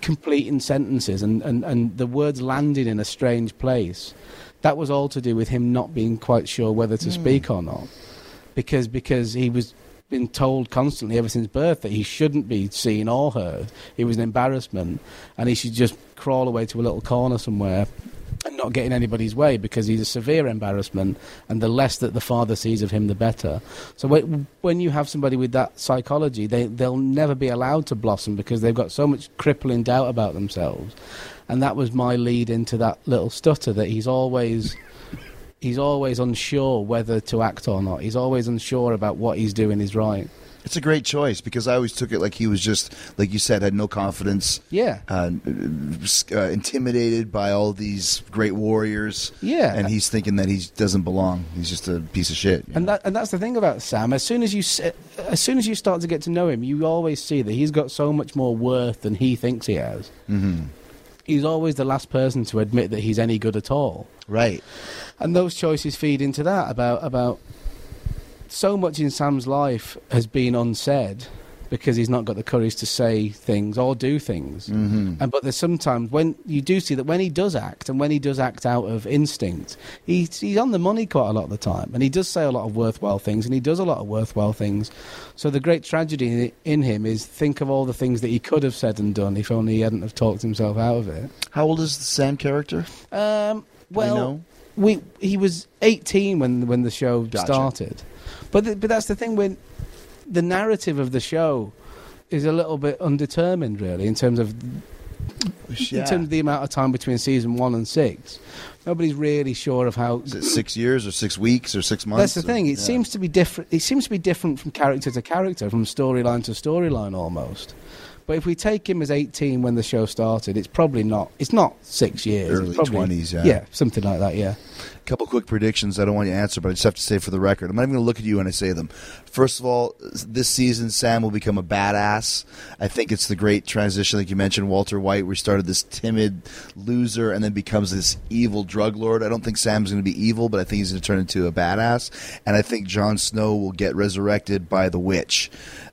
completing sentences, and, and, and the words landing in a strange place. That was all to do with him not being quite sure whether to hmm. speak or not because because he was been told constantly ever since birth that he shouldn't be seen or heard. He was an embarrassment, and he should just crawl away to a little corner somewhere and not get in anybody's way because he's a severe embarrassment. And the less that the father sees of him, the better. So when you have somebody with that psychology, they they'll never be allowed to blossom because they've got so much crippling doubt about themselves. And that was my lead into that little stutter that he's always he's always unsure whether to act or not. He's always unsure about what he's doing is right. It's a great choice because I always took it like he was just, like you said, had no confidence. Yeah. Uh, uh, intimidated by all these great warriors. Yeah. And he's thinking that he doesn't belong. He's just a piece of shit. And know? that and that's the thing about Sam. As soon as you as soon as you start to get to know him, you always see that he's got so much more worth than he thinks he has. Mm-hmm. He's always the last person to admit that he's any good at all. right. and those choices feed into that about about so much in Sam's life has been unsaid because he's not got the courage to say things or do things. Mm-hmm. And but there's sometimes when you do see that when he does act and when he does act out of instinct, he's he's on the money quite a lot of the time, and he does say a lot of worthwhile things, and he does a lot of worthwhile things. So the great tragedy in him is think of all the things that he could have said and done if only he hadn't have talked himself out of it. How old is the Sam character? Um, well, we he was 18 when when the show Gotcha. started, but th- but that's the thing when the narrative of the show is a little bit undetermined, really, in terms of in terms of the amount of time between season one and six. Nobody's really sure of how. Is it six years or six weeks or six months? That's the or- thing. It yeah. seems to be different. It seems to be different from character to character, from storyline to storyline, almost. But if we take him as 18 when the show started, it's probably not. It's not six years. Early probably- 20s, yeah. Yeah, something like that. Yeah. A couple quick predictions. I don't want you to answer, but I just have to say for the record. I'm not even going to look at you when I say them. First of all, this season, Sam will become a badass. I think it's the great transition, like you mentioned, Walter White, where he started this timid loser and then becomes this evil drug lord. I don't think Sam's going to be evil, but I think he's going to turn into a badass. And I think Jon Snow will get resurrected by the witch.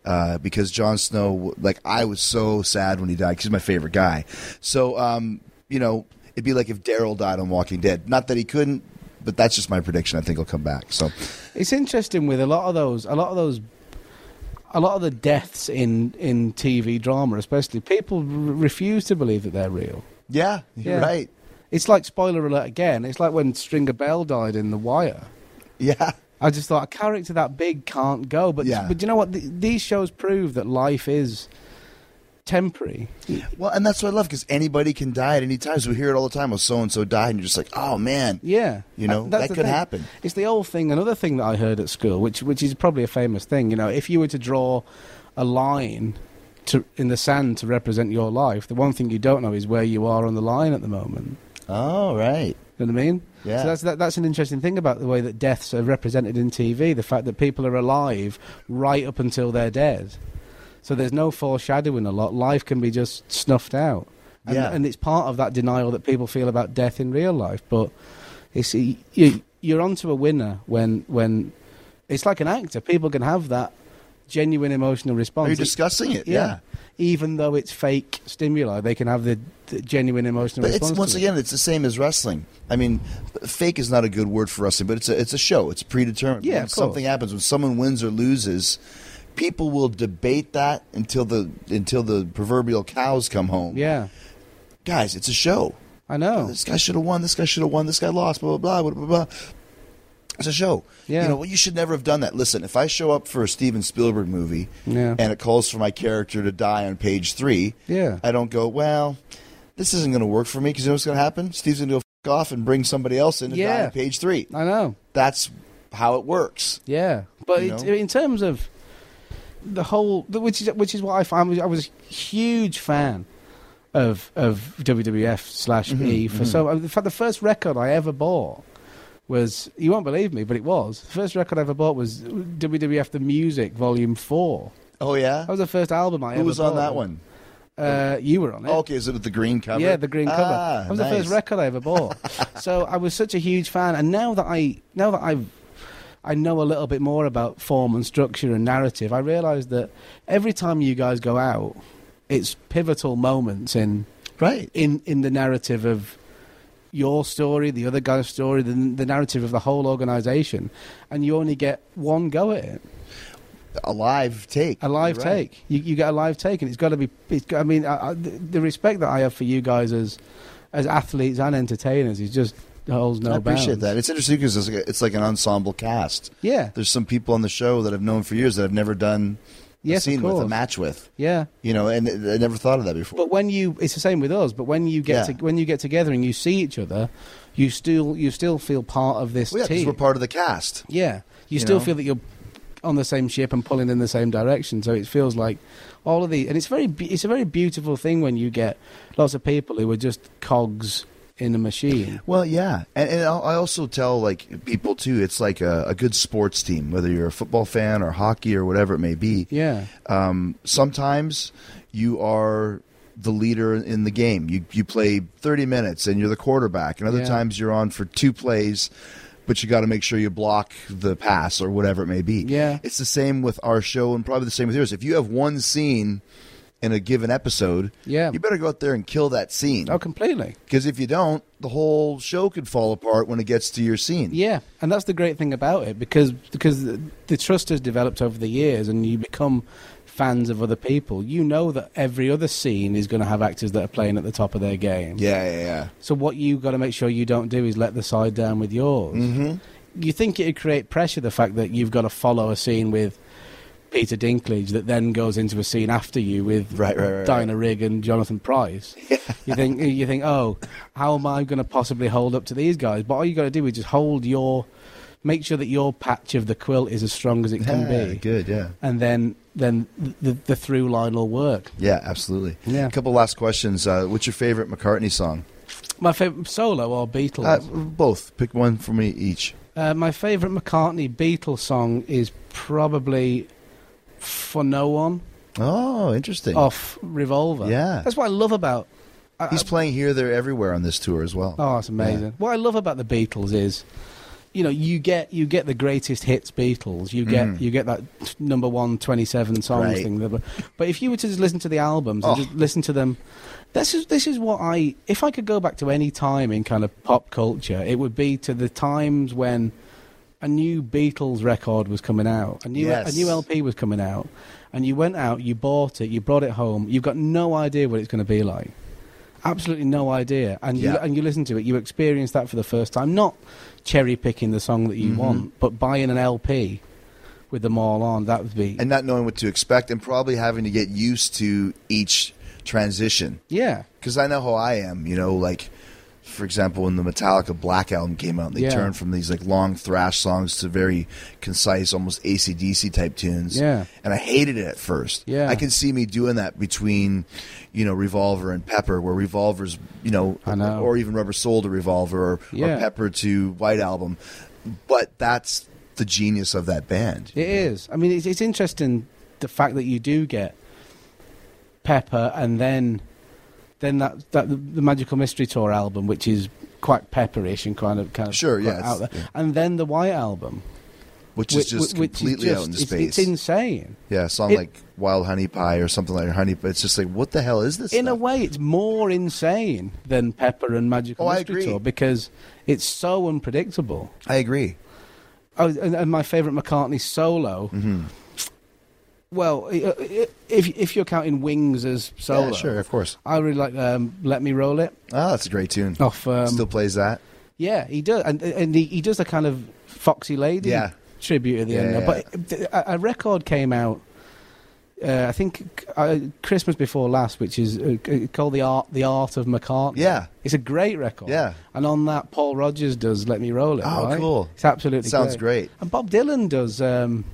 Uh, because Jon Snow, like, I was so sad when he died he's my favorite guy. So, um, you know, it'd be like if Daryl died on Walking Dead. Not that he couldn't, but that's just my prediction. I think he'll come back. So, It's interesting with a lot of those, a lot of those, a lot of the deaths in in TV drama, especially people r- refuse to believe that they're real. yeah, you're Yeah. right. It's like spoiler alert again. It's like when Stringer Bell died in The Wire. Yeah. I just thought a character that big can't go. But Yeah. but you know what? Th these shows prove that life is temporary. Well, and that's what I love because anybody can die at any time. So we hear it all the time. Oh, so and so died, and you're just like, oh man, Yeah, You know, that's that could thing. happen. It's the old thing. Another thing that I heard at school, which which is probably a famous thing. You know, if you were to draw a line to in the sand to represent your life, the one thing you don't know is where you are on the line at the moment. Oh, right. You know what I mean? Yeah. So that's that, that's an interesting thing about the way that deaths are represented in TV. The fact that people are alive right up until they're dead. So there's no foreshadowing a lot. Life can be just snuffed out. And, Yeah. and it's part of that denial that people feel about death in real life. But it's you, you're onto a winner when when it's like an actor. People can have that genuine emotional response. Are you discussing it? Yeah. Even though it's fake stimuli, they can have the genuine emotional But response. it's once again, it's the same as wrestling. I mean, fake is not a good word for wrestling, but it's a it's a show. It's predetermined. Yeah, something happens when someone wins or loses. People will debate that until the until the proverbial cows come home. Yeah, guys, it's a show. I know. This guy should have won. This guy should have won. This guy lost. Blah blah blah blah blah. blah. It's a show. Yeah. You know, well, you should never have done that. Listen, if I show up for a Steven Spielberg movie Yeah. and it calls for my character to die on page three, Yeah. I don't go, well, this isn't going to work for me because you know what's going to happen? Steve's going to go f- off and bring somebody else in Yeah. on page three. I know. That's how it works. Yeah, but it, in terms of the whole, which is which is what I found. I was a huge fan of of WWF slash Mm-hmm, E for so. In fact, the first record I ever bought was you won't believe me, but it was the first record I ever bought was WWF the Music Volume Four. Oh, yeah? That was the first album I Who ever Who was on bought. that one? Uh, you were on it. Okay, is it with the green cover? Yeah, the green cover. Ah, that was the first record I ever bought. <laughs> so I was such a huge fan, and now that I now that I've I know a little bit more about form and structure and narrative, I realise that every time you guys go out, it's pivotal moments in Right. in in the narrative of your story, the other guy's story, the, the narrative of the whole organisation, and you only get one go at it. A live take. A live You're right. take. You, you get a live take, and it's got to be. Got- I mean, I, I, the, respect that I have for you guys as as athletes and entertainers is just holds no I appreciate bounds. that. It's interesting because it's, like it's like an ensemble cast. Yeah. There's some people on the show that I've known for years that I've never done a Yes, scene with, a match with. Yeah. You know, and I never thought of that before. But when you, it's the same with us. But when you get Yeah. to, when you get together and you see each other, you still you still feel part of this well, yeah, because we're part of the cast. yeah, you, you still know? feel that you're on the same ship and pulling in the same direction. So it feels like all of the, and it's very, it's a very beautiful thing when you get lots of people who are just cogs in a machine. Well, yeah, and, and I also tell like people too. It's like a, a good sports team, whether you're a football fan or hockey or whatever it may be. Yeah. Um, sometimes you are the leader in the game. You you play 30 minutes and you're the quarterback, and other Yeah. times you're on for two plays, but you got to make sure you block the pass or whatever it may be. Yeah. it's the same with our show, and probably the same with yours. If you have one scene in a given episode, Yeah. you better go out there and kill that scene. Oh, completely. Because if you don't, the whole show could fall apart when it gets to your scene. Yeah, and that's the great thing about it because because the, the trust has developed over the years, and you become fans of other people. You know that every other scene is going to have actors that are playing at the top of their game. Yeah, yeah, yeah. So what you got to make sure you don't do is let the side down with yours. Mm-hmm. You think it'd create pressure the fact that you've got to follow a scene with Peter Dinklage that then goes into a scene after you with Right, right, right, Diana Rigg and Jonathan Pryce. <laughs> You think you think, oh, how am I going to possibly hold up to these guys? But all you got to do is just hold your, make sure that your patch of the quilt is as strong as it can Yeah, be, Good, yeah. and then then the the through line will work. Yeah, absolutely. Yeah. A couple last questions. Uh, what's your favorite McCartney song? My favorite solo or Beatles. Uh, both. Pick one for me each. Uh, my favourite McCartney Beatles song is probably "For No One" Oh, interesting. off Revolver. Yeah. that's what I love about. I, He's playing here, there, everywhere on this tour as well. oh, it's amazing. Yeah. What I love about the Beatles is, you know, you get you get the greatest hits Beatles. You get Mhm. you get that number one twenty seven songs Right. thing. But if you were to just listen to the albums and Oh. just listen to them. This is this is what I. If I could go back to any time in kind of pop culture, it would be to the times when a new Beatles record was coming out, a new Yes. a new LP was coming out, and you went out, you bought it, you brought it home. You've got no idea what it's going to be like. Absolutely no idea, and you and you listen to it, you experience that for the first time. Not cherry picking the song that you Mhm. want, but buying an LP with them all on. That would be And not knowing what to expect and probably having to get used to each transition. yeah. Because I know how I am, you know, like, for example, when the Metallica Black album came out, they Yeah. turned from these like long thrash songs to very concise, almost ACDC type tunes. Yeah. And I hated it at first. Yeah. I can see me doing that between, you know, Revolver and Pepper, where Revolver's, you know, know. or even Rubber Soul to Revolver or, Yeah. or Pepper to White Album. But that's the genius of that band. It is. I mean, it's, it's interesting the fact that you do get Pepper and then then that that the, the Magical Mystery Tour album, which is quite pepperish and kind of kind of Sure, quite yeah, out there, yeah. and then the White album, Which whi- is just whi- which is completely just- out into it's, space. It's insane. Yeah, a song It- like Wild Honey Pie or something like Honey, but it's just like, what the hell is this? In a way, it's more insane than Pepper and Magical Oh, Mystery. Tour because it's so unpredictable. I agree. Oh, and, and my favourite McCartney solo. Mm-hmm. Well, if if you're counting Wings as solo, Yeah, sure, of course. I really like um, "Let Me Roll It." Oh, that's a great tune. Off, um, Still plays that. yeah, he does, and and he, he does a kind of Foxy Lady Yeah. tribute at the Yeah, end. yeah. But a, record came out, uh, I think uh, Christmas before last, which is uh, called the art the art of McCartney. Yeah. it's a great record. Yeah. and on that Paul Rodgers does "Let Me Roll It." Oh, right? cool. It's absolutely Sounds great. And Bob Dylan does um,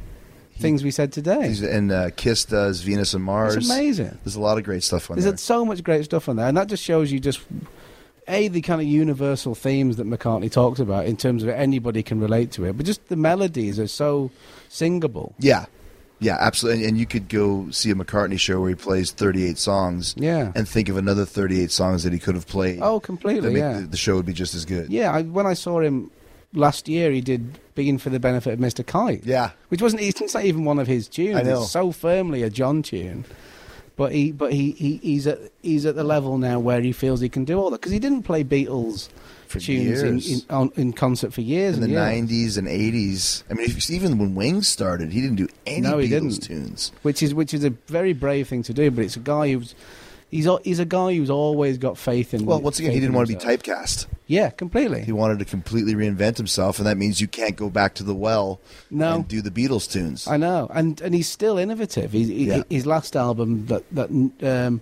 things we said today. And uh, Kiss does Venus and Mars. It's amazing. There's a lot of great stuff on There's there. so much great stuff on there, and that just shows you just a the kind of universal themes that McCartney talks about in terms of anybody can relate to it, but just the melodies are so singable. yeah, yeah, absolutely. And, and you could go see a McCartney show where he plays 38 songs, Yeah. and think of another 38 songs that he could have played. Oh, completely. make Yeah, the, the show would be just as good. yeah. I, when I saw him last year, he did "Being for the Benefit of Mr. Kite," Yeah. which wasn't. It's not even one of his tunes. I know. It's so firmly a John tune. But he, but he, he, he's at he's at the level now where he feels he can do all that because he didn't play Beatles For tunes in, in, on, in concert for years in the 90s and 80s. I mean, if, even when Wings started, he didn't do any No, he Beatles didn't. tunes. which is which is a very brave thing to do. But it's a guy who's he's a- he's a guy who's always got faith in. Well, once again, he didn't want to be typecast. Yeah, completely. He wanted to completely reinvent himself, and that means you can't go back to the well No. and do the Beatles tunes. I know, and and he's still innovative. He, he, Yeah. His last album that that um,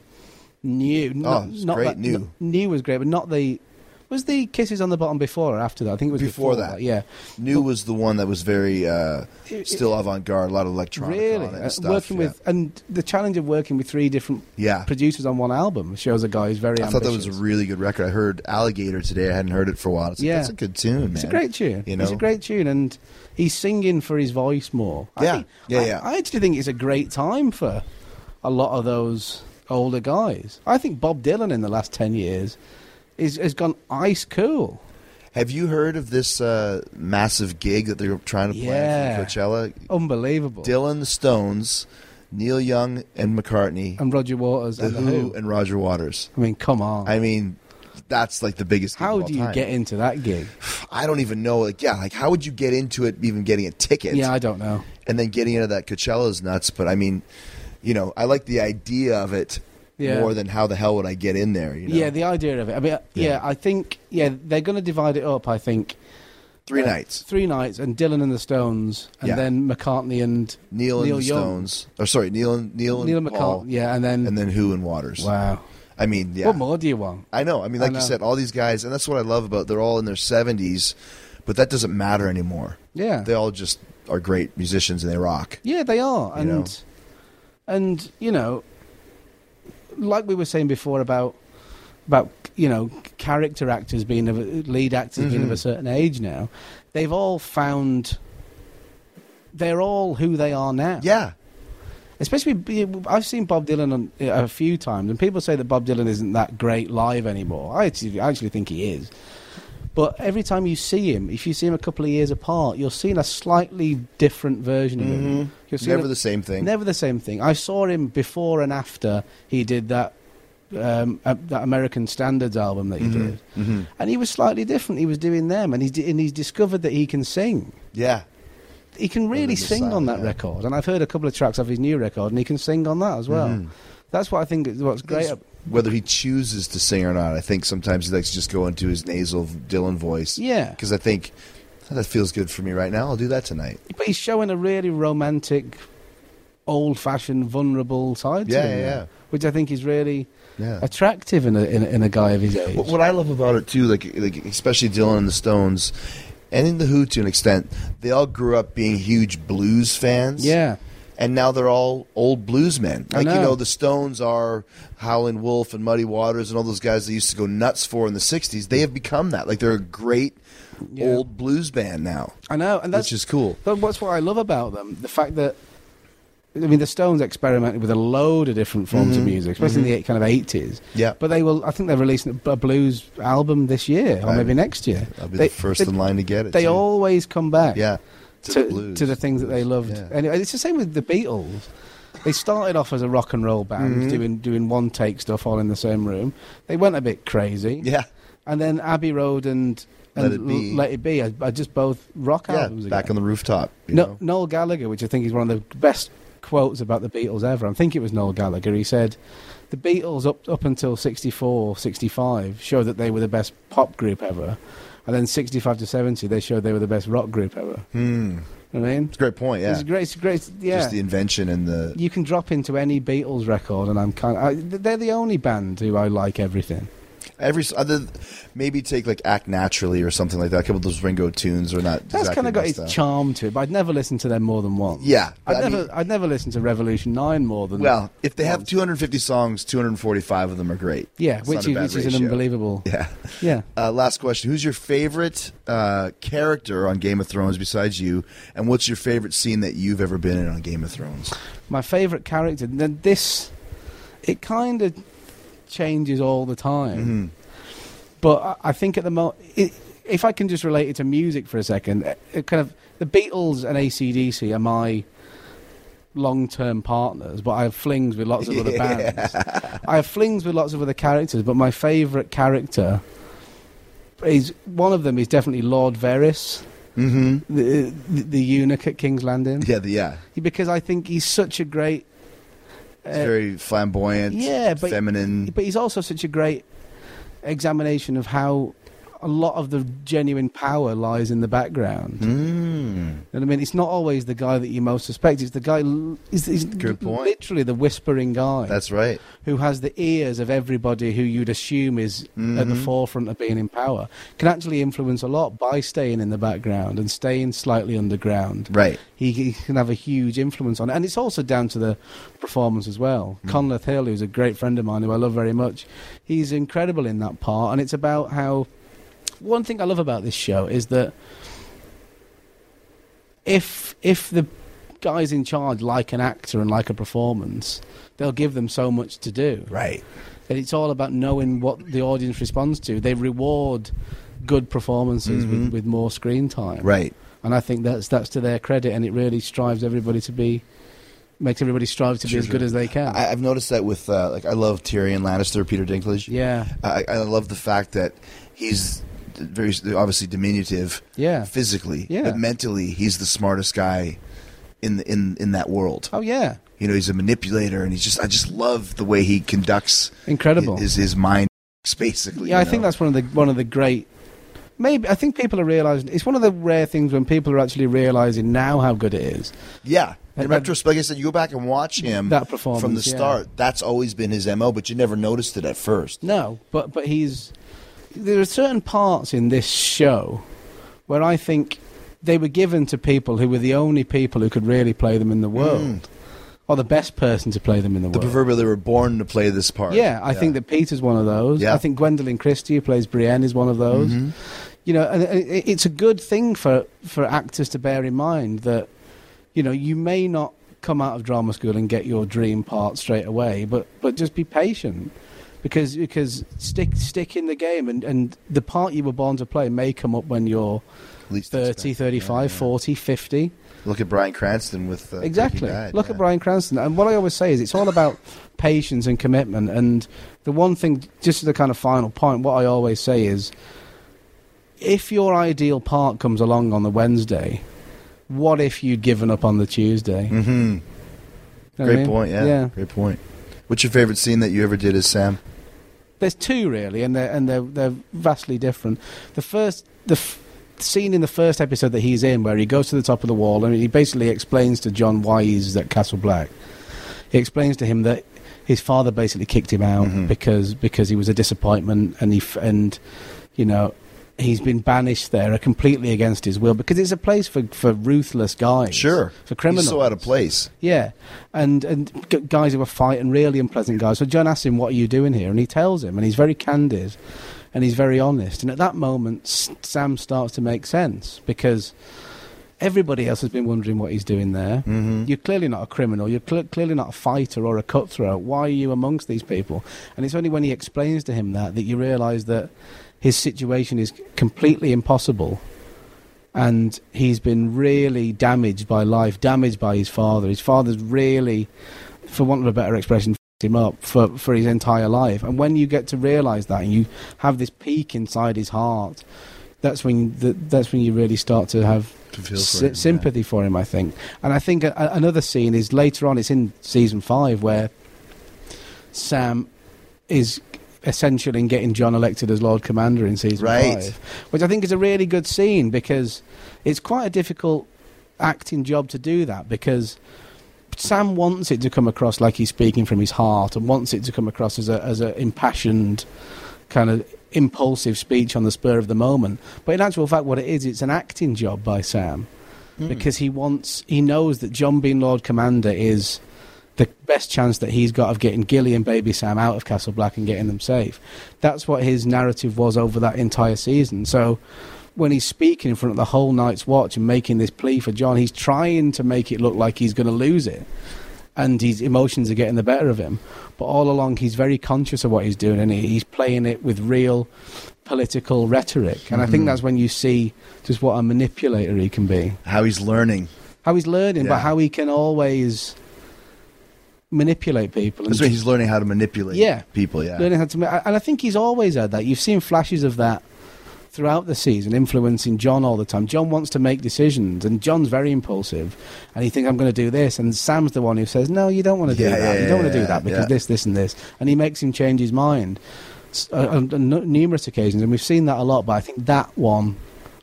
new, not, not great, that, New. new was great, but not the. Was the kisses on the bottom before or after that? I think it was Before before, that. Yeah, New was the one that was very uh, It- still avant-garde, a lot of electronic really. on it Uh, and stuff. working yeah. with and the challenge of working with three different Yeah. producers on one album shows a guy who's very. I thought that was a really good record. I heard Alligator today. I hadn't heard it for a while. It's like, Yeah. that's a good tune, man. It's a great tune. You know, It's a great tune, and he's singing for his voice more. Yeah. think- Yeah, I, yeah. I actually think it's a great time for a lot of those older guys. I think Bob Dylan in the last ten years is, has gone ice cool. Have you heard of this uh, massive gig that they're trying to plan Yeah. for Coachella? Unbelievable. Dylan, the Stones, Neil Young, and McCartney, and Roger Waters the and the Who, and Roger Waters. I mean, come on. I mean, that's like the biggest. How do you time. get into that gig? <sighs> I don't even know. Like, yeah, like how would you get into it? Even getting a ticket, Yeah, I don't know. and then getting into that Coachella's nuts. But I mean, you know, I like the idea of it Yeah. more than how the hell would I get in there? You know? Yeah, the idea of it. I mean, yeah, Yeah. I think yeah they're going to divide it up. I think three Uh, nights. three nights, and Dylan and the Stones, and Yeah. then McCartney and Neil and Neil the Young. Stones, or sorry, Neil and Neil and Neil Paul, McCartney. Yeah, and then and then Who and Waters. wow. I mean, yeah, What more do you want? I know. I mean, I like you said, all these guys, and that's what I love about. They're all in their seventies, but that doesn't matter anymore. Yeah, They all just are great musicians and they rock. yeah, they are, and know. and you know, like we were saying before about about you know, character actors being of a, lead actors being of a mm-hmm. certain age now, they've all found. They're all who they are now. Yeah. Especially, I've seen Bob Dylan a few times, and people say that Bob Dylan isn't that great live anymore. I actually, I actually think he is. But every time you see him, if you see him a couple of years apart, you're seeing a slightly different version of him. You're seeing Never a- the same thing. Never the same thing. I saw him before and after he did that um, uh, that American Standards album that he did, and he was slightly different. He was doing them, and he's di- and he's discovered that he can sing. Yeah. He can really sing on that yeah. record, and I've heard a couple of tracks of his new record, and he can sing on that as well. That's what I think. is What's great. Whether he chooses to sing or not, I think sometimes he likes to just go into his nasal Dylan voice. Yeah. Because I think "Oh, that feels good for me right now. I'll do that tonight. But he's showing a really romantic, old-fashioned, vulnerable side Yeah, to him, yeah, yeah. which I think is really Yeah. attractive in a, in a in a guy of his age. What, what I love about it too, like like especially Dylan and the Stones, and in the Who to an extent, they all grew up being huge blues fans. yeah, and now they're all old bluesmen. I Like you know. know, the Stones are Howlin' Wolf and Muddy Waters and all those guys that used to go nuts for in the '60s. They have become that. Like they're a great Yeah. old blues band now, I know, and that's which is cool. But what's what I love about them? The fact that I mean, the Stones experimented with a load of different forms of music, especially in the kind of eighties. Mm-hmm. Yeah. but they will. I think they're releasing a, blues album this year, or Right. maybe next year. I'll be They- the first they, in line to get it. They too. always come back. yeah, to, to, the to the things that they loved. Yeah. And it's the same with the Beatles. They started off as a rock and roll band, Mm-hmm. doing doing one take stuff all in the same room. They went a bit crazy, Yeah, and then Abbey Road and, and Let It Be. Let It Be are, are just both rock yeah. albums. Back again. on the rooftop. You No, know? Noel Gallagher, which I think is one of the best quotes about the Beatles ever. I think it was Noel Gallagher. He said, The Beatles up, up until 64, 65 showed that they were the best pop group ever. And then 65 to 70, they showed they were the best rock group ever. Hmm. You know what I mean? It's a great point. Yeah, It's a great. It's great. Yeah. just the invention and the you can drop into any Beatles record, and I'm kind of. They're the only band who I like everything. Every other maybe take like Act Naturally or something like that. A couple of those Ringo tunes or not. That's exactly kind of got its charm to it, but I'd never listen to them more than once. Yeah, I'd I never, mean- I'd never listen to Revolution Nine more than Well, if they have 250 songs, 245 of them are great. yeah, It's which is which is an unbelievable. <laughs> Yeah. Yeah. Uh, last question: Who's your favorite uh, character on Game of Thrones besides you, and what's your favorite scene that you've ever been in on Game of Thrones? My favourite character. Then this, it kind of changes all the time. Mm-hmm. But I- think at the moment, if I can just relate it to music for a second, it, it kind of the Beatles and ACDC are my long-term partners, but I have flings with lots of other <laughs> bands. I have flings with lots of other characters, but my favourite character is one of them is definitely Lord Varys, Mm-hmm. the, the the eunuch at King's Landing, Yeah, the, yeah. because I think he's such a great. Uh, very flamboyant, yeah, but feminine. but he's also such a great examination of how a lot of the genuine power lies in the background. Mm. And I mean, it's not always the guy that you most suspect. It's the guy. Is Good point. literally the whispering guy That's right. who has the ears of everybody who you'd assume is at the Mhm. forefront of being in power. Can actually influence a lot by staying in the background and staying slightly underground. Right. He, he can have a huge influence on it. And it's also down to the performance as well. Mm. Conleth Hill, who's a great friend of mine who I love very much, he's incredible in that part. And it's about how. One thing I love about this show is that if if the guys in charge like an actor and like a performance, they'll give them so much to do. Right. And it's all about knowing what the audience responds to. They reward good performances with, with more screen time. Mm-hmm. Right. And I think that's that's to their credit, and it really strives everybody to be, makes everybody strive to be Sure, as sure. good as they can. I, I've noticed that with uh, like I love Tyrion Lannister, Peter Dinklage. yeah, I, I love the fact that he's very obviously diminutive yeah. physically, Yeah. but mentally he's the smartest guy in the, in in that world. Oh yeah, You know, he's a manipulator, and he's just I just love the way he conducts incredible. his his mind basically. yeah, I you think that's one of the one of the great. Maybe I think people are realizing it's one of the rare things when people are actually realizing now how good it is. yeah. In And- retrospect, like I said, you go back and watch him That performance, from the yeah. start. That's always been his mo, but you never noticed it at first. No, but but he's there are certain parts in this show where I think they were given to people who were the only people who could really play them in the world. or the best person to play them in the, The world. The proverbial they were born to play this part. Yeah, I think that Peter's one of those. Yeah. I think Gwendoline Christie, who plays Brienne, is one of those. Mm-hmm. You know, and it's a good thing for, for actors to bear in mind that, you know, you may not come out of drama school and get your dream part straight away, but, but just be patient. Because because stick stick in the game and, and the part you were born to play may come up when you're Least 30, expect. 35, Yeah, yeah. 40, 50. Look at Bryan Cranston with uh, Exactly. Bad, Look yeah. at Bryan Cranston. And what I always say is it's all about patience and commitment. And the one thing, just as a kind of final point, what I always say is if your ideal part comes along on the Wednesday, what if you'd given up on the Tuesday? Mm-hmm. know what I Great mean? point. Yeah. Yeah. Great point. What's your favorite scene that you ever did as Sam? There's two really, and they're and they're they're vastly different. The first, the f- scene in the first episode that he's in, where he goes to the top of the wall and he basically explains to Jon why he's at Castle Black. He explains to him that his father basically kicked him out Mhm. because because he was a disappointment, and he f- and you know he's been banished there completely against his will because it's a place for for ruthless guys, Sure. for criminals. He's so out of place. Yeah, and and g- guys who are fighting really unpleasant guys. So Jon asks him, "What are you doing here?" And he tells him, and he's very candid, and he's very honest. And at that moment, S- Sam starts to make sense because everybody else has been wondering what he's doing there. Mm-hmm. You're clearly not a criminal. You're cl- clearly not a fighter or a cutthroat. Why are you amongst these people? And it's only when he explains to him that that you realise that his situation is completely impossible. And he's been really damaged by life, damaged by his father. His father's really, for want of a better expression, f***ed him up for, for his entire life. And when you get to realise that and you have this peak inside his heart, that's when the, that's when you really start to have To sy- him, yeah. sympathy for him, I think. And I think a, a- another scene is later on. It's in season five where Sam is essential in getting Jon elected as Lord Commander in season Right. five, which I think is a really good scene because it's quite a difficult acting job to do that because. Sam wants it to come across like he's speaking from his heart, and wants it to come across as a as an impassioned, kind of impulsive speech on the spur of the moment. But in actual fact, what it is, it's an acting job by Sam hmm. because he wants, he knows that Jon being Lord Commander is the best chance that he's got of getting Gilly and Baby Sam out of Castle Black and getting them safe. That's what his narrative was over that entire season. So when he's speaking in front of the whole night's watch and making this plea for Jon, he's trying to make it look like he's going to lose it. And his emotions are getting the better of him. But all along, he's very conscious of what he's doing and he's playing it with real political rhetoric. And I think mm-hmm. that's when you see just what a manipulator he can be How he's learning. how he's learning, but how he can always manipulate people. That's why he's learning how to manipulate Yeah. people. Yeah. learning how to, ma- and I think he's always had that. You've seen flashes of that throughout the season, influencing Jon all the time. Jon wants to make decisions, and Jon's very impulsive, and he thinks I'm going to do this, and Sam's the one who says, "No, you don't want to do Yeah, that. yeah, you don't want to do that because this, this, and this," and he makes him change his mind uh, on, on numerous occasions, and we've seen that a lot. But I think that one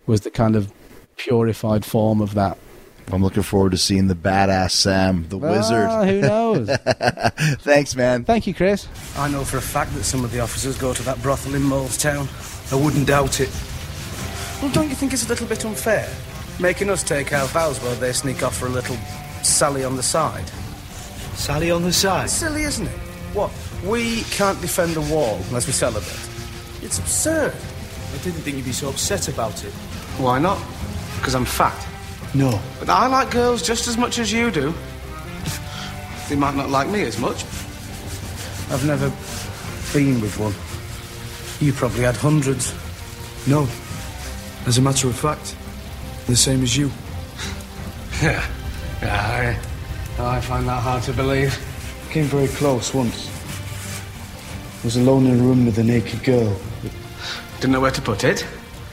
was the kind of purified form of that. I'm looking forward to seeing the badass Sam, the Ah, wizard. who knows? <laughs> Thanks, man. Thank you, Chris. I know for a fact that some of the officers go to that brothel in Mole's Town. I wouldn't doubt it. Well, don't you think it's a little bit unfair? Making us take our vows while they sneak off for a little sally on the side. Sally on the side. It's silly, isn't it? What? We can't defend the wall unless we celebrate. It's absurd. I didn't think you'd be so upset about it. Why not? Because I'm fat. No. But I like girls just as much as you do. They might not like me as much. I've never been with one. You probably had hundreds. No. As a matter of fact, the same as you. <laughs> Yeah. I, I find that hard to believe. Came very close once. Was alone in a room with a naked girl. Didn't know where to put it.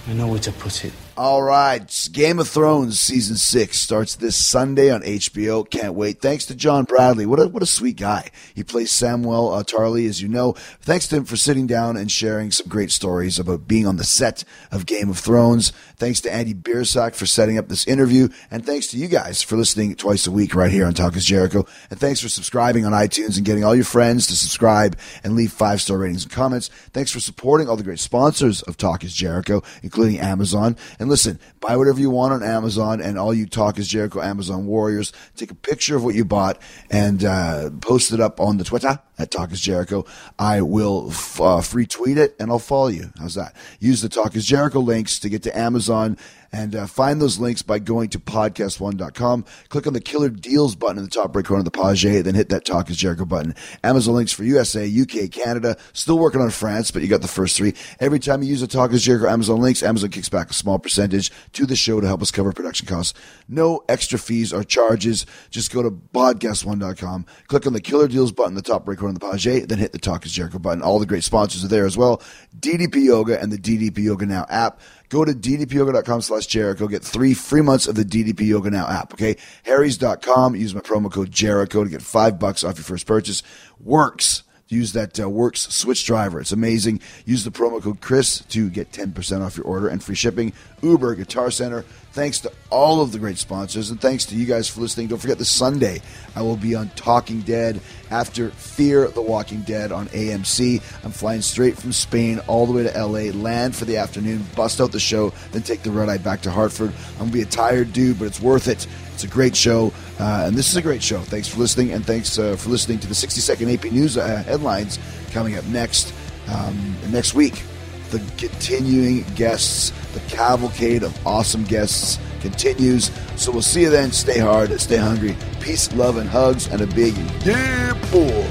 I know where to put it. All right, Game of Thrones season six starts this Sunday on HBO. Can't wait. Thanks to John Bradley. What a what a sweet guy. He plays Samuel uh, Tarly, as you know. Thanks to him for sitting down and sharing some great stories about being on the set of Game of Thrones. Thanks to Andy Biersack for setting up this interview, and thanks to you guys for listening twice a week right here on Talk is Jericho. And thanks for subscribing on iTunes and getting all your friends to subscribe and leave five star ratings and comments. Thanks for supporting all the great sponsors of Talk is Jericho, including Amazon. And And listen, buy whatever you want on Amazon, and all you Talk is Jericho Amazon warriors, take a picture of what you bought and uh, post it up on the Twitter at Talk is Jericho. I will f- uh, free tweet it and I'll follow you. How's that? Use the Talk is Jericho links to get to Amazon and uh, find those links by going to podcast1.com. Click on the Killer Deals button in the top right corner of the page, then hit that Talk is Jericho button. Amazon links for USA, UK, Canada. Still working on France, but you got the first three. Every time you use a Talk is Jericho Amazon links, Amazon kicks back a small percentage to the show to help us cover production costs. No extra fees or charges. Just go to podcast1.com, click on the Killer Deals button in the top right corner of the page, then hit the Talk is Jericho button. All the great sponsors are there as well. DDP Yoga and the DDP Yoga Now app. Go to ddpyoga.com slash Jericho. Get three free months of the DDP Yoga Now app. Okay. Harry's.com. Use my promo code Jericho to get five bucks off your first purchase. Worx. Use that uh, Worx Switch driver. It's amazing. Use the promo code Chris to get 10% off your order and free shipping. Uber, Guitar Center. Thanks to all of the great sponsors and thanks to you guys for listening. Don't forget this Sunday, I will be on Talking Dead after Fear the Walking Dead on AMC. I'm flying straight from Spain all the way to LA, land for the afternoon, bust out the show, then take the red eye back to Hartford. I'm going to be a tired dude, but it's worth it. It's a great show, uh, and this is a great show. Thanks for listening, and thanks uh, for listening to the 60 second AP News uh, headlines coming up next um, next week. The continuing guests, the cavalcade of awesome guests continues. So we'll see you then. Stay hard, stay hungry. Peace, love, and hugs, and a big yeah, boy.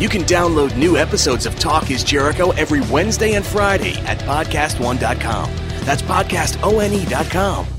You can download new episodes of Talk is Jericho every Wednesday and Friday at podcastone.com. That's podcastone.com.